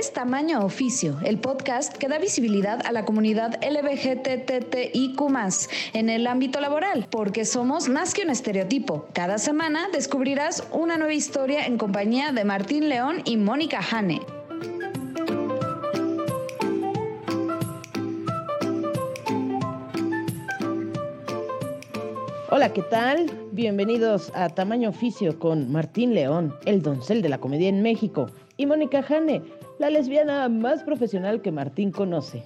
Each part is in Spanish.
es Tamaño Oficio, el podcast que da visibilidad a la comunidad LBGTTIQ en el ámbito laboral, porque somos más que un estereotipo. Cada semana descubrirás una nueva historia en compañía de Martín León y Mónica Hane. Hola, ¿qué tal? Bienvenidos a Tamaño Oficio con Martín León, el doncel de la comedia en México, y Mónica Jane, la lesbiana más profesional que Martín conoce.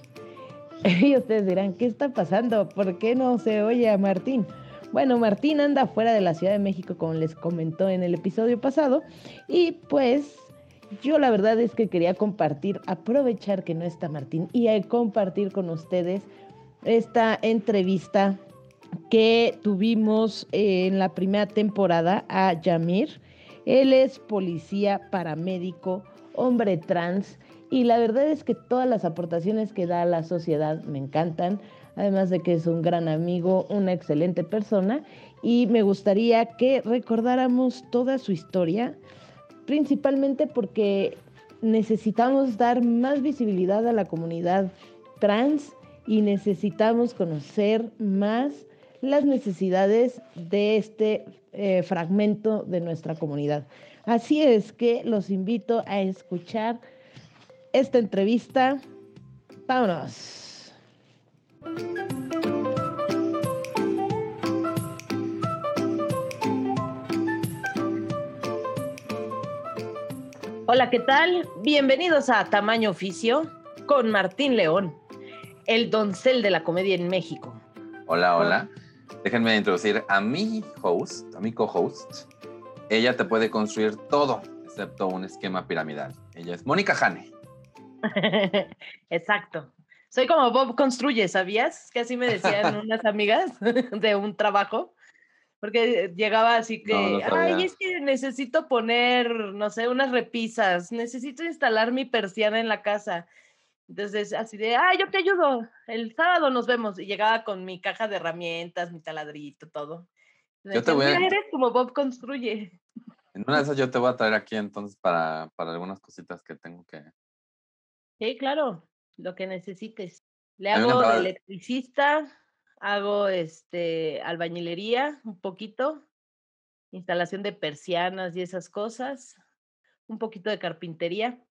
Y ustedes dirán, ¿qué está pasando? ¿Por qué no se oye a Martín? Bueno, Martín anda fuera de la Ciudad de México, como les comentó en el episodio pasado, y pues yo la verdad es que quería compartir, aprovechar que no está Martín y compartir con ustedes esta entrevista que tuvimos en la primera temporada a Yamir. Él es policía, paramédico, hombre trans y la verdad es que todas las aportaciones que da a la sociedad me encantan, además de que es un gran amigo, una excelente persona y me gustaría que recordáramos toda su historia, principalmente porque necesitamos dar más visibilidad a la comunidad trans y necesitamos conocer más las necesidades de este eh, fragmento de nuestra comunidad. Así es que los invito a escuchar esta entrevista. Vámonos. Hola, ¿qué tal? Bienvenidos a Tamaño Oficio con Martín León, el doncel de la comedia en México. Hola, hola. Déjenme introducir a mi host, a mi co-host. Ella te puede construir todo, excepto un esquema piramidal. Ella es Mónica Jane. Exacto. Soy como Bob Construye, ¿sabías? Que así me decían unas amigas de un trabajo. Porque llegaba así que, ay, es que necesito poner, no sé, unas repisas, necesito instalar mi persiana en la casa. Entonces, así de, ah, yo te ayudo, el sábado nos vemos. Y llegaba con mi caja de herramientas, mi taladrito, todo. Yo te voy a... eres como Bob construye. En una de esas yo te voy a traer aquí entonces para, para algunas cositas que tengo que... Sí, claro, lo que necesites. Le hago electricista, hago este albañilería un poquito, instalación de persianas y esas cosas, un poquito de carpintería.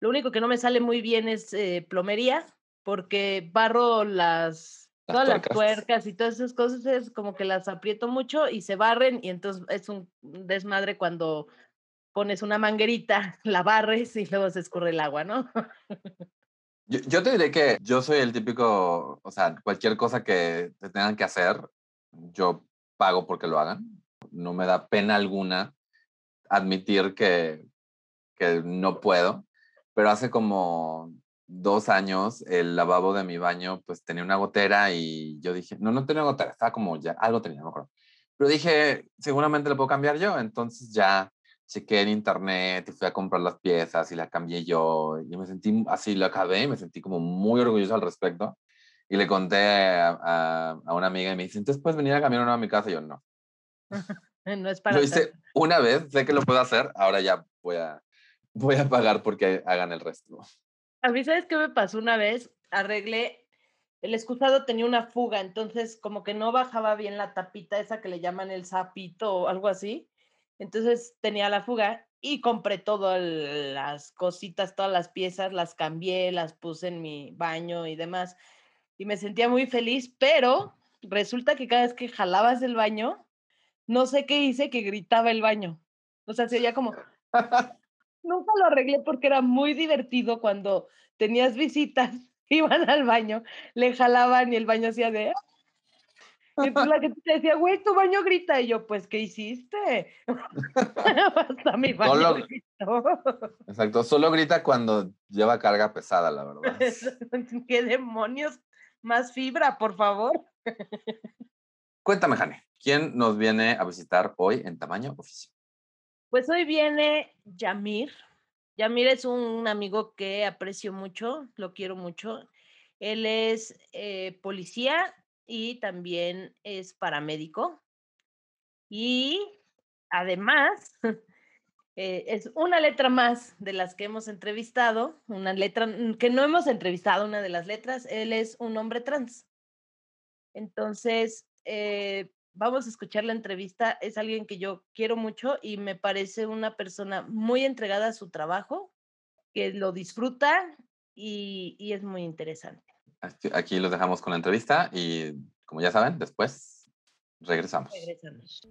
Lo único que no me sale muy bien es eh, plomería, porque barro las, todas las tuercas y todas esas cosas, es como que las aprieto mucho y se barren y entonces es un desmadre cuando pones una manguerita, la barres y luego se escurre el agua, ¿no? Yo, yo, te diré que yo soy el típico, o sea, cualquier cosa que te tengan que hacer, yo pago porque lo hagan. No me da pena alguna admitir que, que no puedo pero hace como dos años el lavabo de mi baño pues tenía una gotera y yo dije, no, no tenía gotera, estaba como ya, algo tenía, no me acuerdo. Pero dije, seguramente lo puedo cambiar yo, entonces ya chequé en internet y fui a comprar las piezas y la cambié yo y me sentí así, lo acabé y me sentí como muy orgulloso al respecto. Y le conté a, a, una amiga y me dice, entonces puedes venir a cambiar una a mi casa y yo no. no es para... Lo hice una vez, sé que lo puedo hacer, ahora ya voy a voy a pagar porque hagan el resto. A mí, ¿sabes qué me pasó una vez? Arreglé, el excusado tenía una fuga, entonces como que no bajaba bien la tapita esa que le llaman el sapito o algo así. Entonces tenía la fuga y compré todas las cositas, todas las piezas, las cambié, las puse en mi baño y demás. Y me sentía muy feliz, pero resulta que cada vez que jalabas el baño, no sé qué hice, que gritaba el baño. O sea, se oía como... nunca lo arreglé porque era muy divertido cuando tenías visitas, iban al baño, le jalaban y el baño hacía de... Y entonces la gente te decía, güey, tu baño grita. Y yo, pues, ¿qué hiciste? Hasta mi baño Exacto, solo grita cuando lleva carga pesada, la verdad. ¿Qué demonios? Más fibra, por favor. Cuéntame, Jane, ¿quién nos viene a visitar hoy en tamaño oficial? Pues hoy viene Yamir. Yamir es un amigo que aprecio mucho, lo quiero mucho. Él es eh, policía y también es paramédico. Y además Eh, es una letra más de las que hemos entrevistado, una letra que no hemos entrevistado, una de las letras. Él es un hombre trans. Entonces, eh, vamos a escuchar la entrevista. Es alguien que yo quiero mucho y me parece una persona muy entregada a su trabajo, que lo disfruta y, y es muy interesante. Aquí los dejamos con la entrevista y, como ya saben, después regresamos. Regresamos.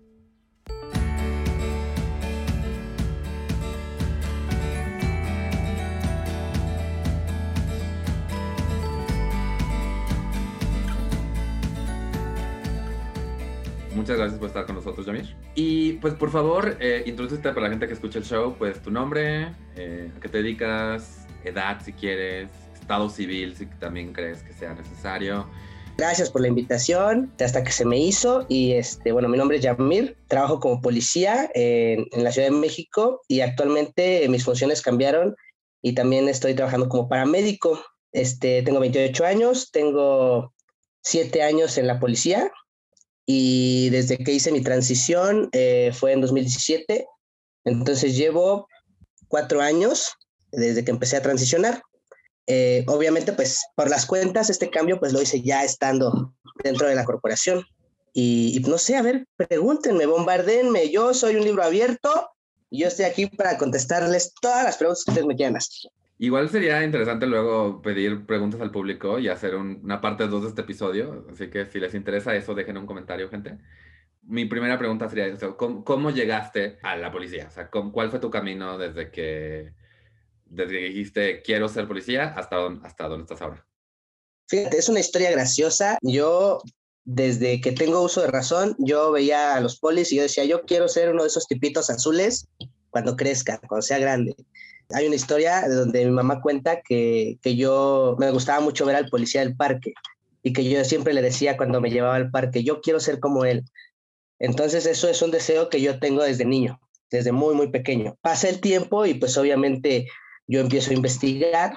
Muchas gracias por estar con nosotros, Yamir. Y pues por favor, eh, para la gente que escucha el show, pues tu nombre, eh, a qué te dedicas, edad si quieres, estado civil si también crees que sea necesario. Gracias por la invitación, hasta que se me hizo. Y este, bueno, mi nombre es Yamir, trabajo como policía en, en la Ciudad de México y actualmente mis funciones cambiaron y también estoy trabajando como paramédico. Este, tengo 28 años, tengo 7 años en la policía y desde que hice mi transición eh, fue en 2017. Entonces llevo cuatro años desde que empecé a transicionar. Eh, obviamente, pues por las cuentas, este cambio pues lo hice ya estando dentro de la corporación. Y, no sé, a ver, pregúntenme, bombardenme. Yo soy un libro abierto y yo estoy aquí para contestarles todas las preguntas que ustedes me quieran hacer. Igual sería interesante luego pedir preguntas al público y hacer una parte 2 de este episodio. Así que si les interesa eso, dejen un comentario, gente. Mi primera pregunta sería, ¿cómo, cómo llegaste a la policía? O sea, ¿cuál fue tu camino desde que, desde que dijiste quiero ser policía hasta, hasta dónde estás ahora? Fíjate, es una historia graciosa. Yo, desde que tengo uso de razón, yo veía a los polis y yo decía, yo quiero ser uno de esos tipitos azules cuando crezca, cuando sea grande. Hay una historia donde mi mamá cuenta que, que yo me gustaba mucho ver al policía del parque y que yo siempre le decía cuando me llevaba al parque, yo quiero ser como él. Entonces eso es un deseo que yo tengo desde niño, desde muy, muy pequeño. Pasa el tiempo y pues obviamente yo empiezo a investigar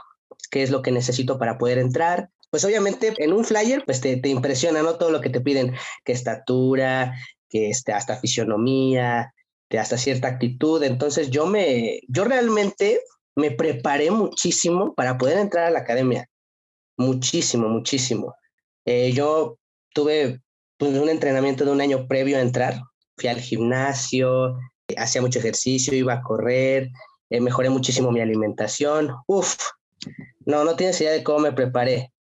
qué es lo que necesito para poder entrar. Pues obviamente en un flyer pues te, te impresiona, ¿no? Todo lo que te piden, que estatura, que este, hasta fisionomía, de hasta cierta actitud. Entonces yo me, yo realmente me preparé muchísimo para poder entrar a la academia. Muchísimo, muchísimo. Eh, yo tuve pues, un entrenamiento de un año previo a entrar. Fui al gimnasio, hacía mucho ejercicio, iba a correr, eh, mejoré muchísimo mi alimentación. Uf, no, no tienes idea de cómo me preparé.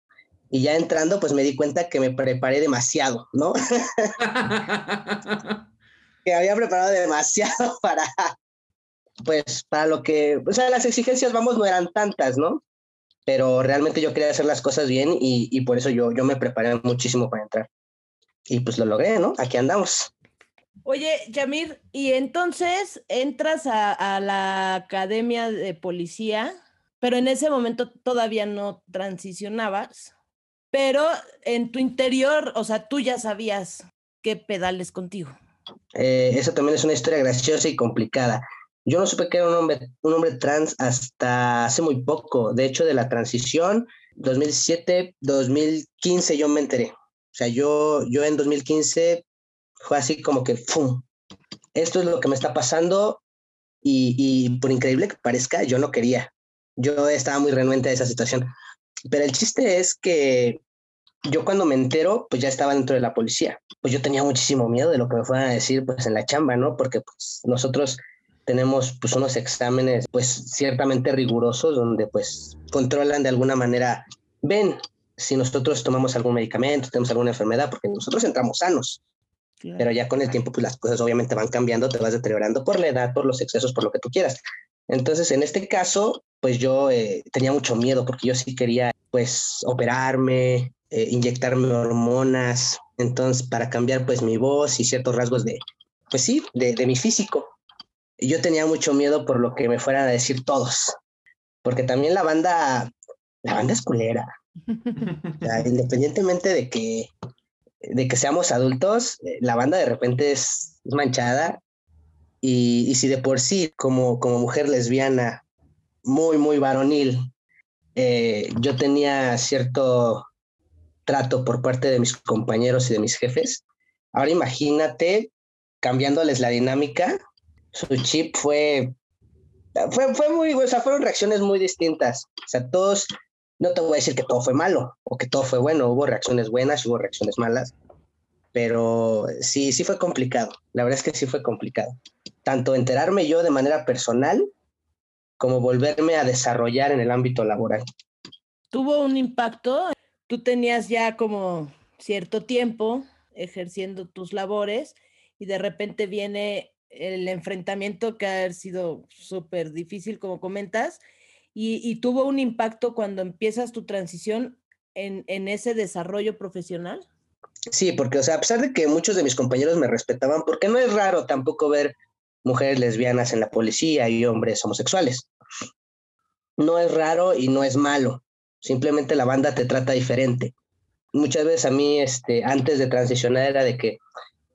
Y ya entrando, pues me di cuenta que me preparé demasiado, ¿no? había preparado demasiado para, pues, para lo que, o sea, las exigencias, vamos, no eran tantas, ¿no? Pero realmente yo quería hacer las cosas bien y, y por eso yo, yo me preparé muchísimo para entrar. Y pues lo logré, ¿no? Aquí andamos. Oye, Yamir, y entonces entras a, a, la academia de policía, pero en ese momento todavía no transicionabas, pero en tu interior, o sea, tú ya sabías qué pedales contigo. Eh, esa también es una historia graciosa y complicada. Yo no supe que era un hombre, un hombre trans hasta hace muy poco. De hecho, de la transición, 2017, 2015 yo me enteré. O sea, yo, yo en 2015 fue así como que, ¡fum! Esto es lo que me está pasando y, y por increíble que parezca, yo no quería. Yo estaba muy renuente a esa situación. Pero el chiste es que yo cuando me entero, pues ya estaba dentro de la policía. Pues yo tenía muchísimo miedo de lo que me fueran a decir pues en la chamba, ¿no? Porque pues nosotros tenemos pues unos exámenes pues ciertamente rigurosos donde pues controlan de alguna manera, ven si nosotros tomamos algún medicamento, tenemos alguna enfermedad, porque nosotros entramos sanos. Pero ya con el tiempo pues las cosas obviamente van cambiando, te vas deteriorando por la edad, por los excesos, por lo que tú quieras. Entonces, en este caso, pues yo eh, tenía mucho miedo porque yo sí quería pues operarme, eh, inyectarme hormonas, entonces para cambiar pues mi voz y ciertos rasgos de, pues sí, de, de mi físico. Yo tenía mucho miedo por lo que me fueran a decir todos, porque también la banda, la banda es culera. Independientemente de que, de que seamos adultos, eh, la banda de repente es, manchada y, y, si de por sí como, como mujer lesbiana muy, muy varonil, eh, yo tenía cierto trato por parte de mis compañeros y de mis jefes. Ahora imagínate cambiándoles la dinámica. Su chip fue Fue, fue muy, o sea, fueron reacciones muy distintas. O sea, todos, no te voy a decir que todo fue malo o que todo fue bueno, hubo reacciones buenas, hubo reacciones malas, pero sí, sí fue complicado. La verdad es que sí fue complicado. Tanto enterarme yo de manera personal como volverme a desarrollar en el ámbito laboral. ¿Tuvo un impacto? Tú tenías ya como cierto tiempo ejerciendo tus labores y de repente viene el enfrentamiento que ha sido súper difícil, como comentas, y, tuvo un impacto cuando empiezas tu transición en, en ese desarrollo profesional. Sí, porque, o sea, a pesar de que muchos de mis compañeros me respetaban, porque no es raro tampoco ver mujeres lesbianas en la policía y hombres homosexuales. No es raro y no es malo. Simplemente la banda te trata diferente. Muchas veces a mí, este, antes de transicionar, era de que,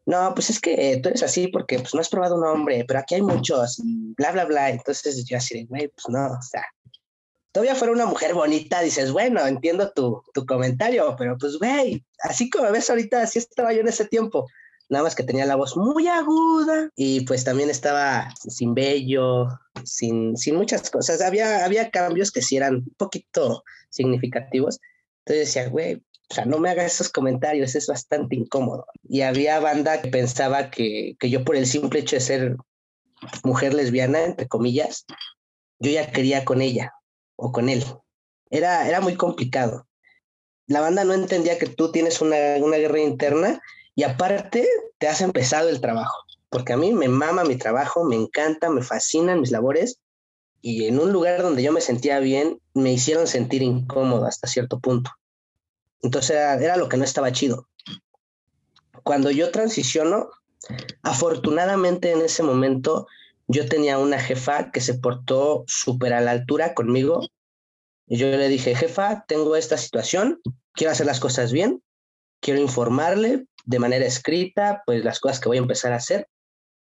no, pues es que tú eres así porque pues, no has probado un hombre, pero aquí hay muchos, bla, bla, bla. Entonces yo así de, güey, pues no, o sea, todavía fuera una mujer bonita, dices, bueno, entiendo tu, tu comentario, pero pues, güey, así como ves ahorita, así estaba yo en ese tiempo. Nada más que tenía la voz muy aguda y pues también estaba sin vello, sin, sin muchas cosas. Había, había cambios que sí eran un poquito significativos. Entonces decía, güey, o sea, no me hagas esos comentarios, es bastante incómodo. Y había banda que pensaba que, que yo por el simple hecho de ser mujer lesbiana, entre comillas, yo ya quería con ella o con él. Era, era muy complicado. La banda no entendía que tú tienes una, una guerra interna y aparte te has empezado el trabajo, porque a mí me mama mi trabajo, me encanta, me fascinan mis labores y en un lugar donde yo me sentía bien, me hicieron sentir incómodo hasta cierto punto. Entonces era, lo que no estaba chido. Cuando yo transiciono, afortunadamente en ese momento yo tenía una jefa que se portó súper a la altura conmigo. Y yo le dije, jefa, tengo esta situación, quiero hacer las cosas bien, quiero informarle de manera escrita, pues las cosas que voy a empezar a hacer,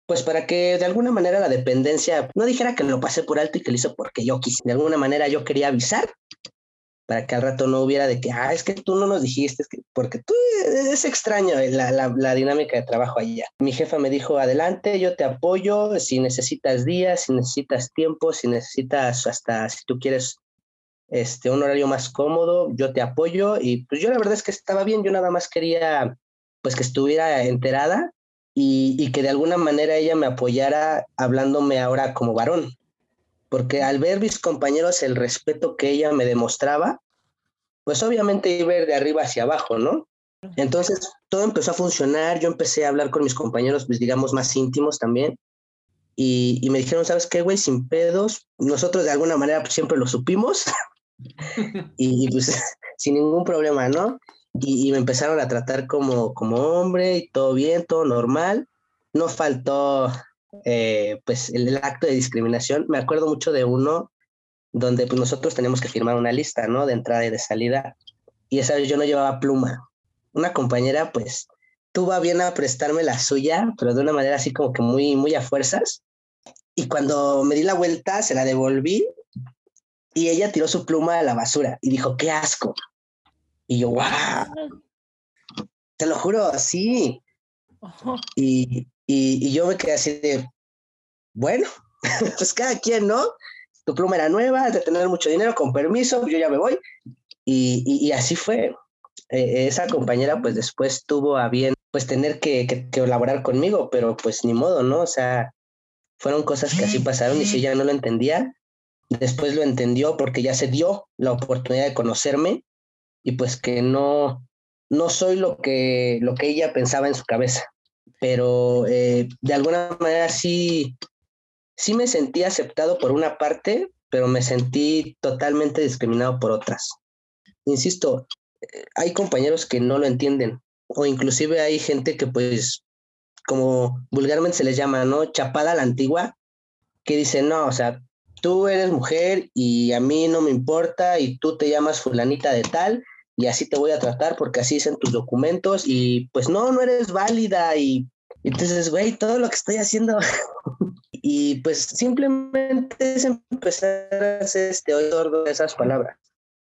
pues para que de alguna manera la dependencia no dijera que lo pasé por alto y que lo hizo porque yo quise. De alguna manera yo quería avisar para que al rato no hubiera de que, ah, es que tú no nos dijiste, es que, porque tú es extraño la, la, la, dinámica de trabajo allá. Mi jefa me dijo, adelante, yo te apoyo, si necesitas días, si necesitas tiempo, si necesitas hasta, si tú quieres este, un horario más cómodo, yo te apoyo y pues yo la verdad es que estaba bien, yo nada más quería pues que estuviera enterada y, y que de alguna manera ella me apoyara hablándome ahora como varón, porque al ver mis compañeros el respeto que ella me demostraba, pues obviamente iba de arriba hacia abajo, ¿no? Entonces todo empezó a funcionar, yo empecé a hablar con mis compañeros, pues digamos, más íntimos también, y, y me dijeron, ¿sabes qué, güey? Sin pedos, nosotros de alguna manera pues, siempre lo supimos, y, pues sin ningún problema, ¿no? Y, me empezaron a tratar como, como hombre y todo bien, todo normal. No faltó eh, pues el, acto de discriminación. Me acuerdo mucho de uno donde pues nosotros teníamos que firmar una lista, ¿no? De entrada y de salida. Y esa vez yo no llevaba pluma. Una compañera pues tuvo bien a prestarme la suya, pero de una manera así como que muy, muy a fuerzas. Y cuando me di la vuelta, se la devolví y ella tiró su pluma a la basura y dijo, qué asco. Y yo, wow. Te lo juro, sí. Y, y, yo me quedé así de, bueno, pues cada quien, ¿no? Tu pluma era nueva, de tener mucho dinero, con permiso, yo ya me voy. Y, y, así fue. Eh, esa compañera pues después tuvo a bien pues tener que, que, que, colaborar conmigo, pero pues ni modo, ¿no? O sea, fueron cosas que así pasaron y si ella no lo entendía, después lo entendió porque ya se dio la oportunidad de conocerme y pues que no, no soy lo que, lo que ella pensaba en su cabeza, pero eh, de alguna manera sí, sí me sentí aceptado por una parte, pero me sentí totalmente discriminado por otras. Insisto, eh, hay compañeros que no lo entienden o inclusive hay gente que pues como vulgarmente se les llama, ¿no? Chapada a la antigua, que dice, no, o sea, tú eres mujer y a mí no me importa y tú te llamas fulanita de tal y así te voy a tratar porque así dicen tus documentos y pues no, no eres válida y entonces, güey, todo lo que estoy haciendo y pues simplemente es empezar a hacer este oído de esas palabras,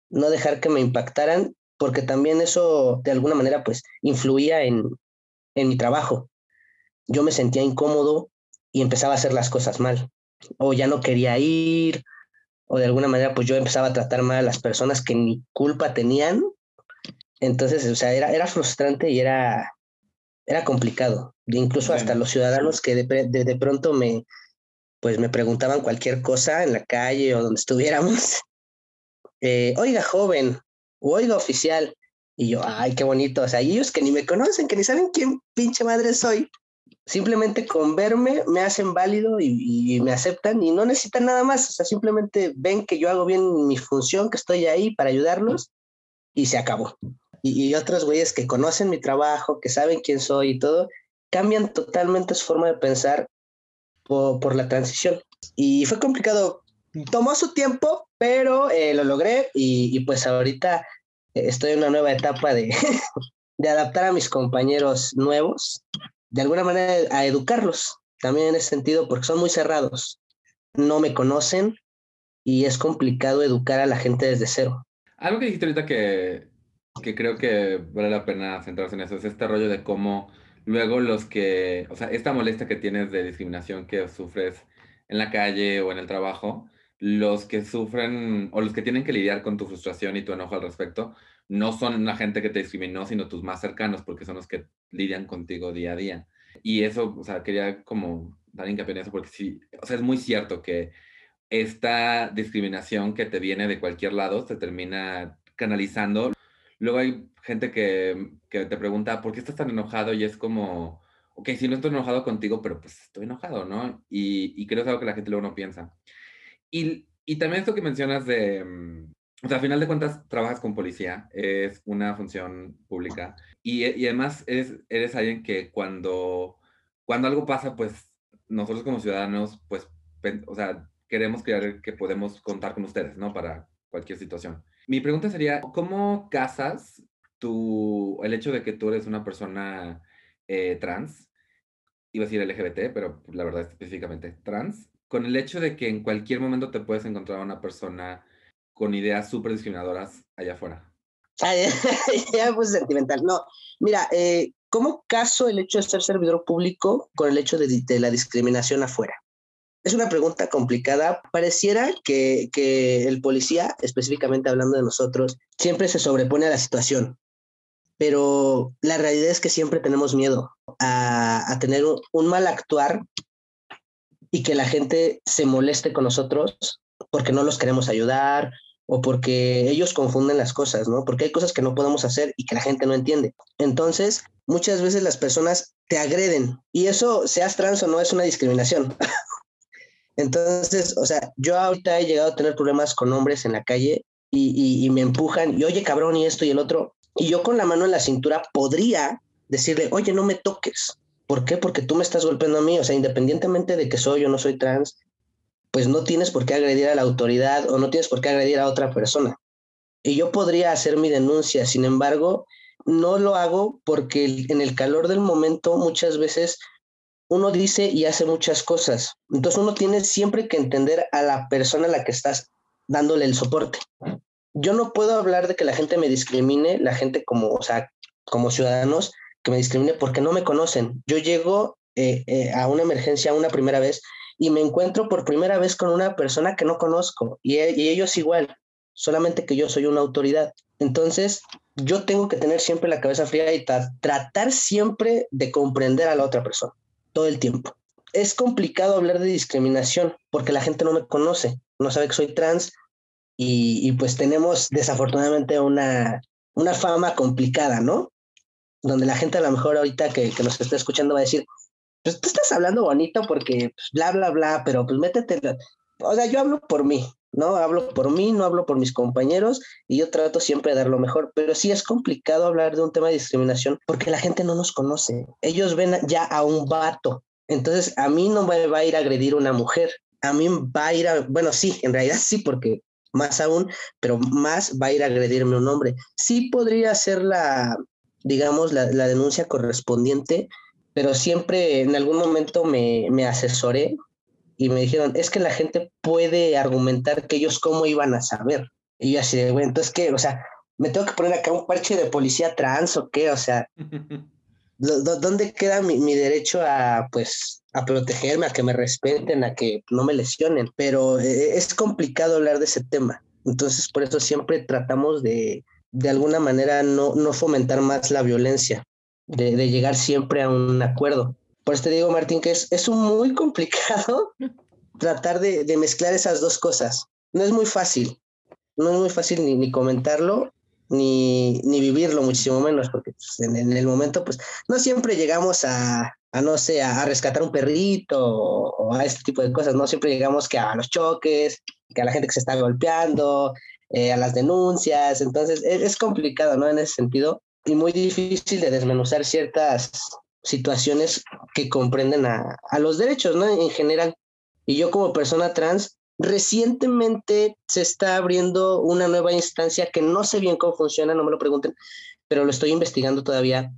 no dejar que me impactaran porque también eso de alguna manera pues influía en, en mi trabajo. Yo me sentía incómodo y empezaba a hacer las cosas mal o ya no quería ir, o de alguna manera pues yo empezaba a tratar mal a las personas que ni culpa tenían. Entonces, o sea, era, era frustrante y era, era complicado. Incluso hasta los ciudadanos que de, de, pronto me, pues me preguntaban cualquier cosa en la calle o donde estuviéramos. Eh, oiga, joven, o oiga, oficial. Y yo, ay, qué bonito. O sea, ellos que ni me conocen, que ni saben quién pinche madre soy, simplemente con verme me hacen válido y, me aceptan y no necesitan nada más. O sea, simplemente ven que yo hago bien mi función, que estoy ahí para ayudarlos y se acabó. Y, y otros güeyes que conocen mi trabajo, que saben quién soy y todo, cambian totalmente su forma de pensar por, la transición. Y fue complicado. Tomó su tiempo, pero eh, lo logré y, pues ahorita estoy en una nueva etapa de, de adaptar a mis compañeros nuevos, de alguna manera a educarlos también en ese sentido, porque son muy cerrados, no me conocen y es complicado educar a la gente desde cero. Algo que dijiste ahorita que, que creo que vale la pena centrarse en eso es este rollo de cómo Luego los que, o sea, esta molestia que tienes de discriminación que sufres en la calle o en el trabajo, los que sufren o los que tienen que lidiar con tu frustración y tu enojo al respecto, no son la gente que te discriminó, sino tus más cercanos, porque son los que lidian contigo día a día. Y eso, o sea, quería como dar hincapié en eso, porque sí, o sea, es muy cierto que esta discriminación que te viene de cualquier lado se termina canalizando. Luego hay gente que, que, te pregunta, ¿por qué estás tan enojado? Y es como, ok, si no estoy enojado contigo, pero pues estoy enojado, ¿no? Y, y creo que es algo que la gente luego no piensa. Y, y también esto que mencionas de, mm, o sea, al final de cuentas, trabajas con policía, es una función pública. Y, y además eres, eres alguien que cuando, cuando algo pasa, pues nosotros como ciudadanos, pues, o sea, queremos creer que podemos contar con ustedes, ¿no? Para cualquier situación. Mi pregunta sería, ¿cómo casas el hecho de que tú eres una persona eh, trans, iba a decir LGBT, pero la verdad específicamente trans, con el hecho de que en cualquier momento te puedes encontrar a una persona con ideas súper discriminadoras allá afuera. ya pues sentimental. No, mira, eh, ¿cómo caso el hecho de ser servidor público con el hecho de la discriminación afuera? Es una pregunta complicada. Pareciera que, que, el policía, específicamente hablando de nosotros, siempre se sobrepone a la situación pero la realidad es que siempre tenemos miedo a, tener un, mal actuar y que la gente se moleste con nosotros porque no los queremos ayudar o porque ellos confunden las cosas, ¿no? Porque hay cosas que no podemos hacer y que la gente no entiende. Entonces, muchas veces las personas te agreden y eso, seas trans o no, es una discriminación. Entonces, o sea, yo ahorita he llegado a tener problemas con hombres en la calle y, me empujan y oye cabrón y esto y el otro y yo con la mano en la cintura podría decirle, oye, no me toques. ¿Por qué? Porque tú me estás golpeando a mí. O sea, independientemente de que soy o no soy trans, pues no tienes por qué agredir a la autoridad o no tienes por qué agredir a otra persona. Y yo podría hacer mi denuncia, sin embargo, no lo hago porque en el calor del momento muchas veces uno dice y hace muchas cosas. Entonces uno tiene siempre que entender a la persona a la que estás dándole el soporte yo no puedo hablar de que la gente me discrimine, la gente como, o sea, como ciudadanos, que me discrimine porque no me conocen. Yo llego eh, eh, a una emergencia una primera vez y me encuentro por primera vez con una persona que no conozco y, y ellos igual, solamente que yo soy una autoridad. Entonces, yo tengo que tener siempre la cabeza fría y tratar siempre de comprender a la otra persona, todo el tiempo. Es complicado hablar de discriminación porque la gente no me conoce, no sabe que soy trans, y, pues tenemos desafortunadamente una, una fama complicada, ¿no? Donde la gente a lo mejor ahorita que, que nos está escuchando va a decir, pues tú estás hablando bonito porque pues, bla, bla, bla, pero pues métete. O sea, yo hablo por mí, ¿no? Hablo por mí, no hablo por mis compañeros y yo trato siempre de dar lo mejor, pero sí es complicado hablar de un tema de discriminación porque la gente no nos conoce. Ellos ven ya a un vato. Entonces, a mí no me va a ir a agredir una mujer. A mí va a ir a, bueno, sí, en realidad sí, porque más aún, pero más va a ir a agredirme un hombre. Sí podría ser la, digamos, la, denuncia correspondiente, pero siempre en algún momento me, me, asesoré y me dijeron, es que la gente puede argumentar que ellos cómo iban a saber. Y yo así de, bueno, entonces qué, o sea, me tengo que poner acá un parche de policía trans o qué, o sea, ¿dónde queda mi, mi, derecho a, pues, a protegerme, a que me respeten, a que no me lesionen? Pero eh, es complicado hablar de ese tema. Entonces, por eso siempre tratamos de, de alguna manera, no, no fomentar más la violencia, de, de llegar siempre a un acuerdo. Por eso te digo, Martín, que es, es muy complicado tratar de, de, mezclar esas dos cosas. No es muy fácil, no es muy fácil ni, ni comentarlo ni, ni vivirlo, muchísimo menos, porque pues, en, en, el momento, pues no siempre llegamos a, a no sé, a, a rescatar un perrito o, o, a este tipo de cosas, no siempre llegamos que a los choques, que a la gente que se está golpeando, eh, a las denuncias, entonces es, es complicado, ¿no? En ese sentido, y muy difícil de desmenuzar ciertas situaciones que comprenden a, a, los derechos, ¿no? En general. Y yo como persona trans, recientemente se está abriendo una nueva instancia que no sé bien cómo funciona, no me lo pregunten, pero lo estoy investigando todavía,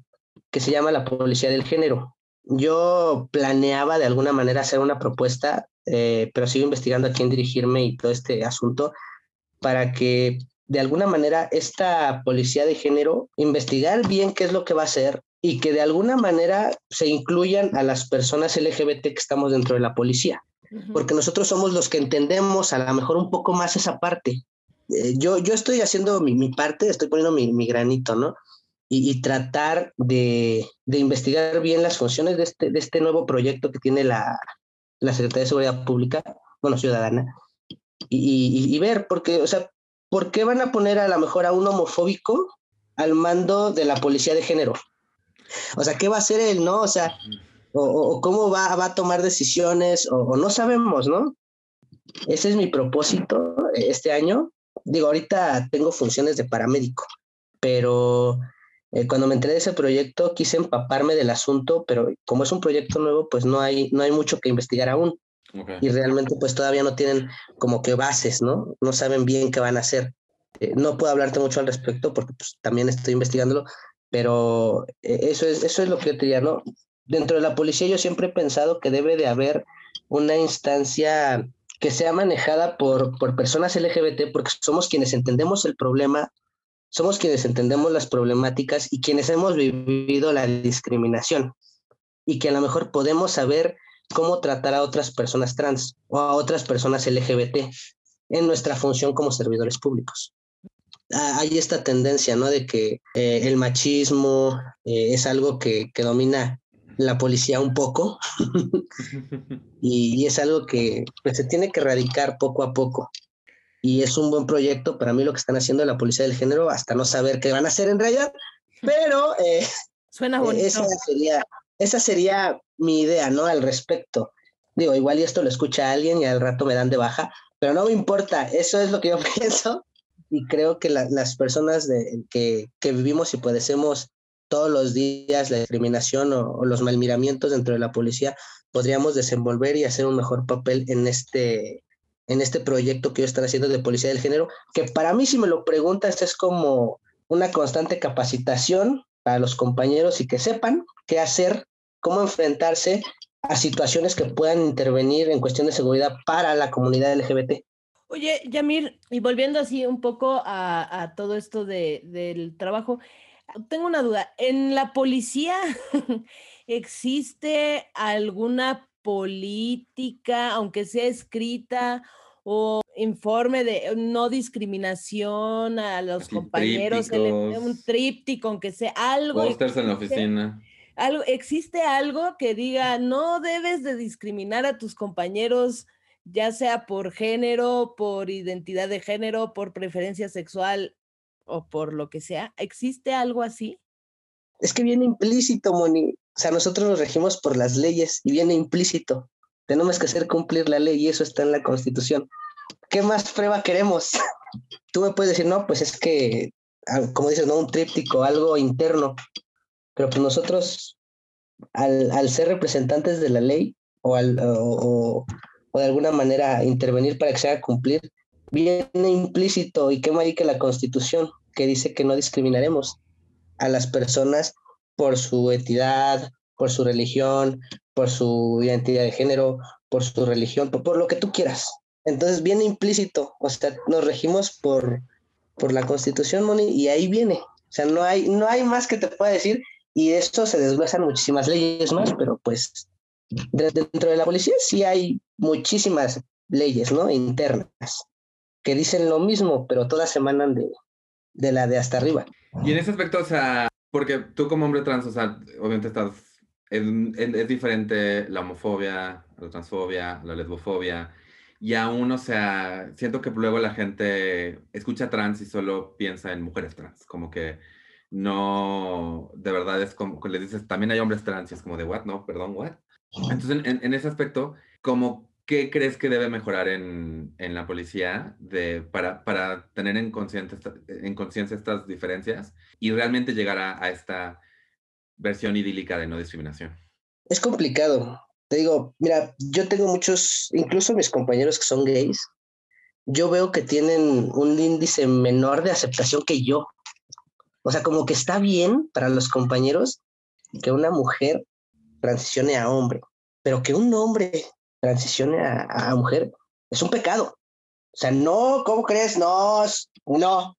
que se llama la Policía del Género. Yo planeaba de alguna manera hacer una propuesta, eh, pero sigo investigando a quién dirigirme y todo este asunto para que de alguna manera esta policía de género investigar bien qué es lo que va a hacer y que de alguna manera se incluyan a las personas LGBT que estamos dentro de la policía porque nosotros somos los que entendemos a lo mejor un poco más esa parte. Eh, yo, yo estoy haciendo mi, mi, parte, estoy poniendo mi, mi granito, ¿no? Y, y tratar de, de, investigar bien las funciones de este, de este nuevo proyecto que tiene la, la Secretaría de Seguridad Pública, bueno, ciudadana, y, y, y ver, porque, o sea, ¿por qué van a poner a lo mejor a un homofóbico al mando de la policía de género? O sea, ¿qué va a hacer él, no? O sea, o, o cómo va, va, a tomar decisiones, o, o, no sabemos, ¿no? Ese es mi propósito este año. Digo, ahorita tengo funciones de paramédico, pero eh, cuando me enteré de ese proyecto quise empaparme del asunto, pero como es un proyecto nuevo, pues no hay, no hay mucho que investigar aún. Okay. Y realmente pues todavía no tienen como que bases, ¿no? No saben bien qué van a hacer. Eh, no puedo hablarte mucho al respecto porque pues, también estoy investigándolo, pero eh, eso es, eso es lo que yo te diría, ¿no? dentro de la policía yo siempre he pensado que debe de haber una instancia que sea manejada por, por personas LGBT porque somos quienes entendemos el problema, somos quienes entendemos las problemáticas y quienes hemos vivido la discriminación y que a lo mejor podemos saber cómo tratar a otras personas trans o a otras personas LGBT en nuestra función como servidores públicos. Ah, hay esta tendencia, ¿no? De que eh, el machismo eh, es algo que, que domina la policía un poco y, y, es algo que pues, se tiene que erradicar poco a poco. Y es un buen proyecto para mí lo que están haciendo la policía del género, hasta no saber qué van a hacer en realidad, pero eh, suena bonito. Esa sería, esa sería mi idea, ¿no? Al respecto. Digo, igual y esto lo escucha alguien y al rato me dan de baja, pero no me importa, eso es lo que yo pienso y creo que la, las personas de, que, que vivimos y padecemos todos los días la discriminación o, los malmiramientos dentro de la policía, podríamos desenvolver y hacer un mejor papel en este, en este proyecto que ellos están haciendo de policía del género, que para mí, si me lo preguntas, es como una constante capacitación para los compañeros y que sepan qué hacer, cómo enfrentarse a situaciones que puedan intervenir en cuestión de seguridad para la comunidad LGBT. Oye, Yamir, y volviendo así un poco a, a todo esto de, del trabajo, tengo una duda. ¿En la policía existe alguna política, aunque sea escrita, o informe de no discriminación a los Así, compañeros, el, un tríptico, aunque sea algo. Pósters en la oficina. Algo, ¿Existe algo que diga no debes de discriminar a tus compañeros, ya sea por género, por identidad de género, por preferencia sexual? o por lo que sea. ¿Existe algo así? Es que viene implícito, Moni. O sea, nosotros nos regimos por las leyes y viene implícito. Tenemos que hacer cumplir la ley y eso está en la Constitución. ¿Qué más prueba queremos? Tú me puedes decir, no, pues es que, como dices, no, un tríptico, algo interno. Pero pues nosotros, al, ser representantes de la ley o, al, o de alguna manera intervenir para que se haga cumplir, viene implícito y quema ahí que la constitución que dice que no discriminaremos a las personas por su entidad, por su religión, por su identidad de género, por su religión, por, por, lo que tú quieras. Entonces viene implícito, o sea, nos regimos por, por la constitución, Moni, y ahí viene. O sea, no hay, no hay más que te pueda decir Y esto se desglosan muchísimas leyes más, pero pues dentro de la policía sí hay muchísimas leyes, ¿no? Internas, que dicen lo mismo, pero todas emanan de, de la de hasta arriba. Y en ese aspecto, o sea, porque tú como hombre trans, o sea, obviamente estás, es, es, diferente la homofobia, la transfobia, la lesbofobia, y aún, o sea, siento que luego la gente escucha trans y solo piensa en mujeres trans, como que no, de verdad es como que le dices, también hay hombres trans y es como de, what, no, perdón, what. Entonces, en, en ese aspecto, como ¿qué crees que debe mejorar en, en la policía de, para, para tener en conciencia en estas diferencias y realmente llegar a, a, esta versión idílica de no discriminación? Es complicado. Te digo, mira, yo tengo muchos, incluso mis compañeros que son gays, yo veo que tienen un índice menor de aceptación que yo. O sea, como que está bien para los compañeros que una mujer transicione a hombre, pero que un hombre transicione a, mujer es un pecado. O sea, no, ¿cómo crees? No, no,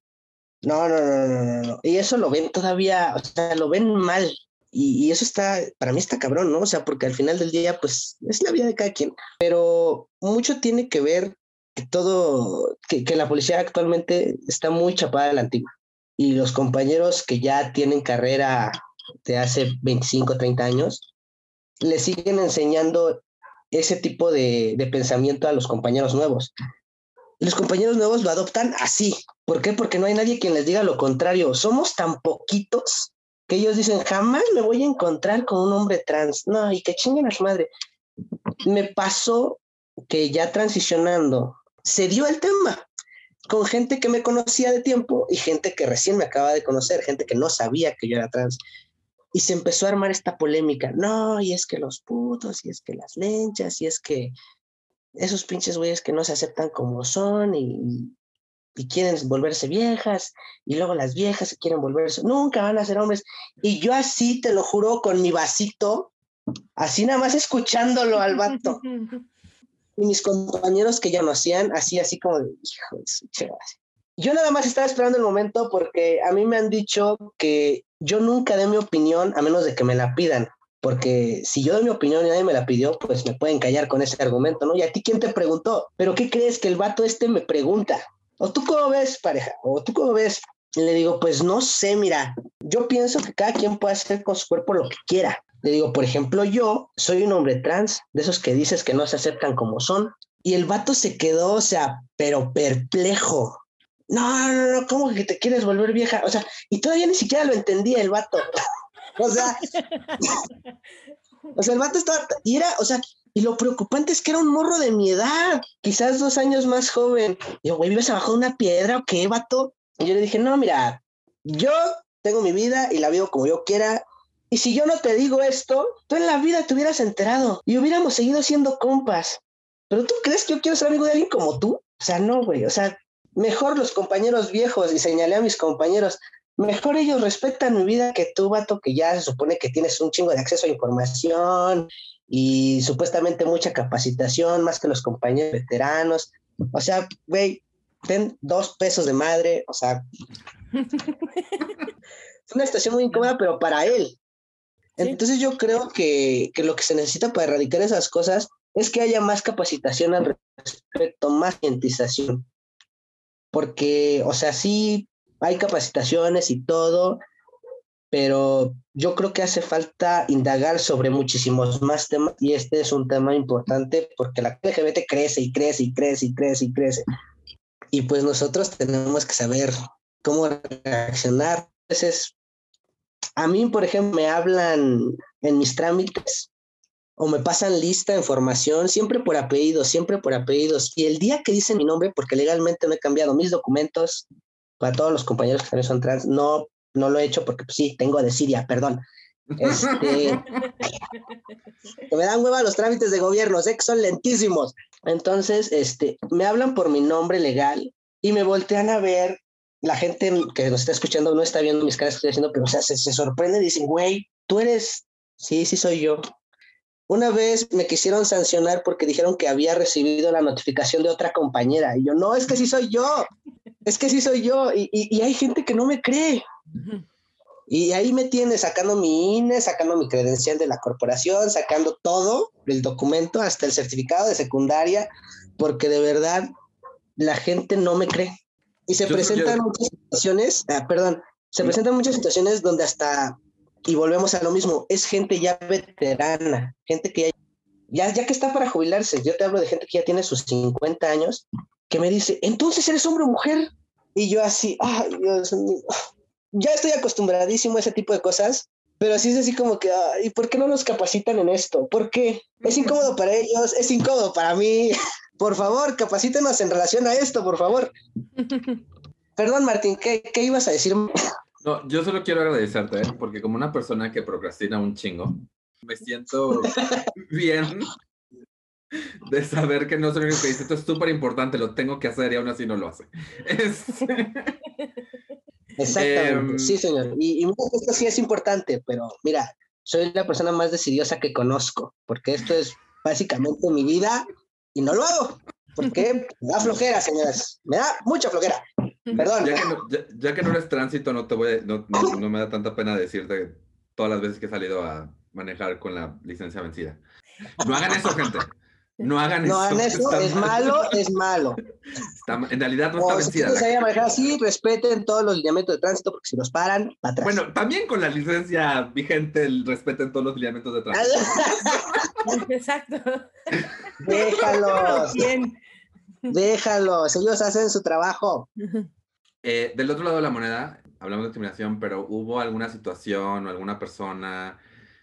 no, no, no, no, no. Y eso lo ven todavía, o sea, lo ven mal. Y, eso está, para mí está cabrón, ¿no? O sea, porque al final del día, pues, es la vida de cada quien. Pero mucho tiene que ver que todo, que, que la policía actualmente está muy chapada a la antigua. Y los compañeros que ya tienen carrera de hace 25, 30 años, le siguen enseñando ese tipo de, de pensamiento a los compañeros nuevos. los compañeros nuevos lo adoptan así. ¿Por qué? Porque no hay nadie quien les diga lo contrario. Somos tan poquitos que ellos dicen, jamás me voy a encontrar con un hombre trans. No, y que chinguen a su madre. Me pasó que ya transicionando, se dio el tema con gente que me conocía de tiempo y gente que recién me acaba de conocer, gente que no sabía que yo era trans y se empezó a armar esta polémica. No, y es que los putos, y es que las lenchas, y es que esos pinches güeyes que no se aceptan como son y, y quieren volverse viejas, y luego las viejas se quieren volverse, nunca van a ser hombres. Y yo así, te lo juro, con mi vasito, así nada más escuchándolo al vato. y mis compañeros que ya no hacían, así, así como de, hijo de su Yo nada más estaba esperando el momento porque a mí me han dicho que yo nunca dé mi opinión a menos de que me la pidan, porque si yo doy mi opinión y nadie me la pidió, pues me pueden callar con ese argumento, ¿no? Y a ti, ¿quién te preguntó? ¿Pero qué crees que el vato este me pregunta? ¿O tú cómo ves, pareja? ¿O tú cómo ves? Y le digo, pues no sé, mira, yo pienso que cada quien puede hacer con su cuerpo lo que quiera. Le digo, por ejemplo, yo soy un hombre trans, de esos que dices que no se aceptan como son. Y el vato se quedó, o sea, pero perplejo no, no, no, ¿cómo que te quieres volver vieja? O sea, y todavía ni siquiera lo entendía el vato. O sea, o sea, el vato estaba, y era, o sea, y lo preocupante es que era un morro de mi edad, quizás dos años más joven. Y yo, güey, ¿vives abajo de una piedra o qué, vato? Y yo le dije, no, mira, yo tengo mi vida y la vivo como yo quiera. Y si yo no te digo esto, tú en la vida te hubieras enterado y hubiéramos seguido siendo compas. Pero tú crees que yo quiero ser amigo de alguien como tú? O sea, no, güey. O sea, mejor los compañeros viejos, y señalé a mis compañeros, mejor ellos respetan mi vida que tú, vato, que ya se supone que tienes un chingo de acceso a información y supuestamente mucha capacitación, más que los compañeros veteranos. O sea, güey, ten dos pesos de madre, o sea. es una situación muy incómoda, pero para él. Entonces yo creo que, que lo que se necesita para erradicar esas cosas es que haya más capacitación al respecto, más cientización porque, o sea, sí hay capacitaciones y todo, pero yo creo que hace falta indagar sobre muchísimos más temas y este es un tema importante porque la LGBT crece y crece y crece y crece y crece. Y pues nosotros tenemos que saber cómo reaccionar. Entonces, a mí, por ejemplo, me hablan en mis trámites o me pasan lista de información, siempre por apellidos, siempre por apellidos. Y el día que dicen mi nombre, porque legalmente no he cambiado mis documentos, para todos los compañeros que también son trans, no, no lo he hecho porque pues, sí, tengo de Siria, perdón. Este, me dan hueva los trámites de gobierno, sé que son lentísimos. Entonces, este, me hablan por mi nombre legal y me voltean a ver. La gente que nos está escuchando no está viendo mis caras que estoy haciendo, pero se, se sorprende y dicen, güey, tú eres, sí, sí soy yo. Una vez me quisieron sancionar porque dijeron que había recibido la notificación de otra compañera. Y yo, no, es que sí soy yo. Es que sí soy yo. Y, hay gente que no me cree. Y ahí me tiene sacando mi INE, sacando mi credencial de la corporación, sacando todo, el documento, hasta el certificado de secundaria, porque de verdad la gente no me cree. Y se presentan muchas situaciones, ah, perdón, se presentan muchas situaciones donde hasta, y volvemos a lo mismo, es gente ya veterana, gente que ya, ya, que está para jubilarse, yo te hablo de gente que ya tiene sus 50 años, que me dice, entonces eres hombre o mujer. Y yo así, ay, Dios mío, ya estoy acostumbradísimo a ese tipo de cosas, pero sí es así como que, ¿y por qué no nos capacitan en esto? ¿Por qué? Es incómodo para ellos, es incómodo para mí. Por favor, capacítenos en relación a esto, por favor. Perdón, Martín, ¿qué, qué ibas a decir? No, yo solo quiero agradecerte, ¿eh? porque como una persona que procrastina un chingo, me siento bien de saber que no soy el que dice, esto es súper importante, lo tengo que hacer y aún así no lo hace. Exactamente, em, sí, señor. Y, y esto sí es importante, pero mira, soy la persona más decidiosa que conozco, porque esto es básicamente mi vida y no lo hago. Porque me da flojera, señoras. Me da mucha flojera. Perdón. Ya que no, eres tránsito, no, te voy no, no, me da tanta pena decirte todas las veces que he salido a manejar con la licencia vencida. No hagan eso, gente. No hagan eso. No hagan eso, es malo, es malo. en realidad no está vencida. Si se manejar así, respeten todos los lineamientos de tránsito, porque si los paran, para atrás. Bueno, también con la licencia vigente, respeten todos los lineamientos de tránsito. Exacto. Déjalos. Déjalos, ellos hacen su trabajo. Eh, del otro lado de la moneda, hablamos de discriminación, pero ¿hubo alguna situación o alguna persona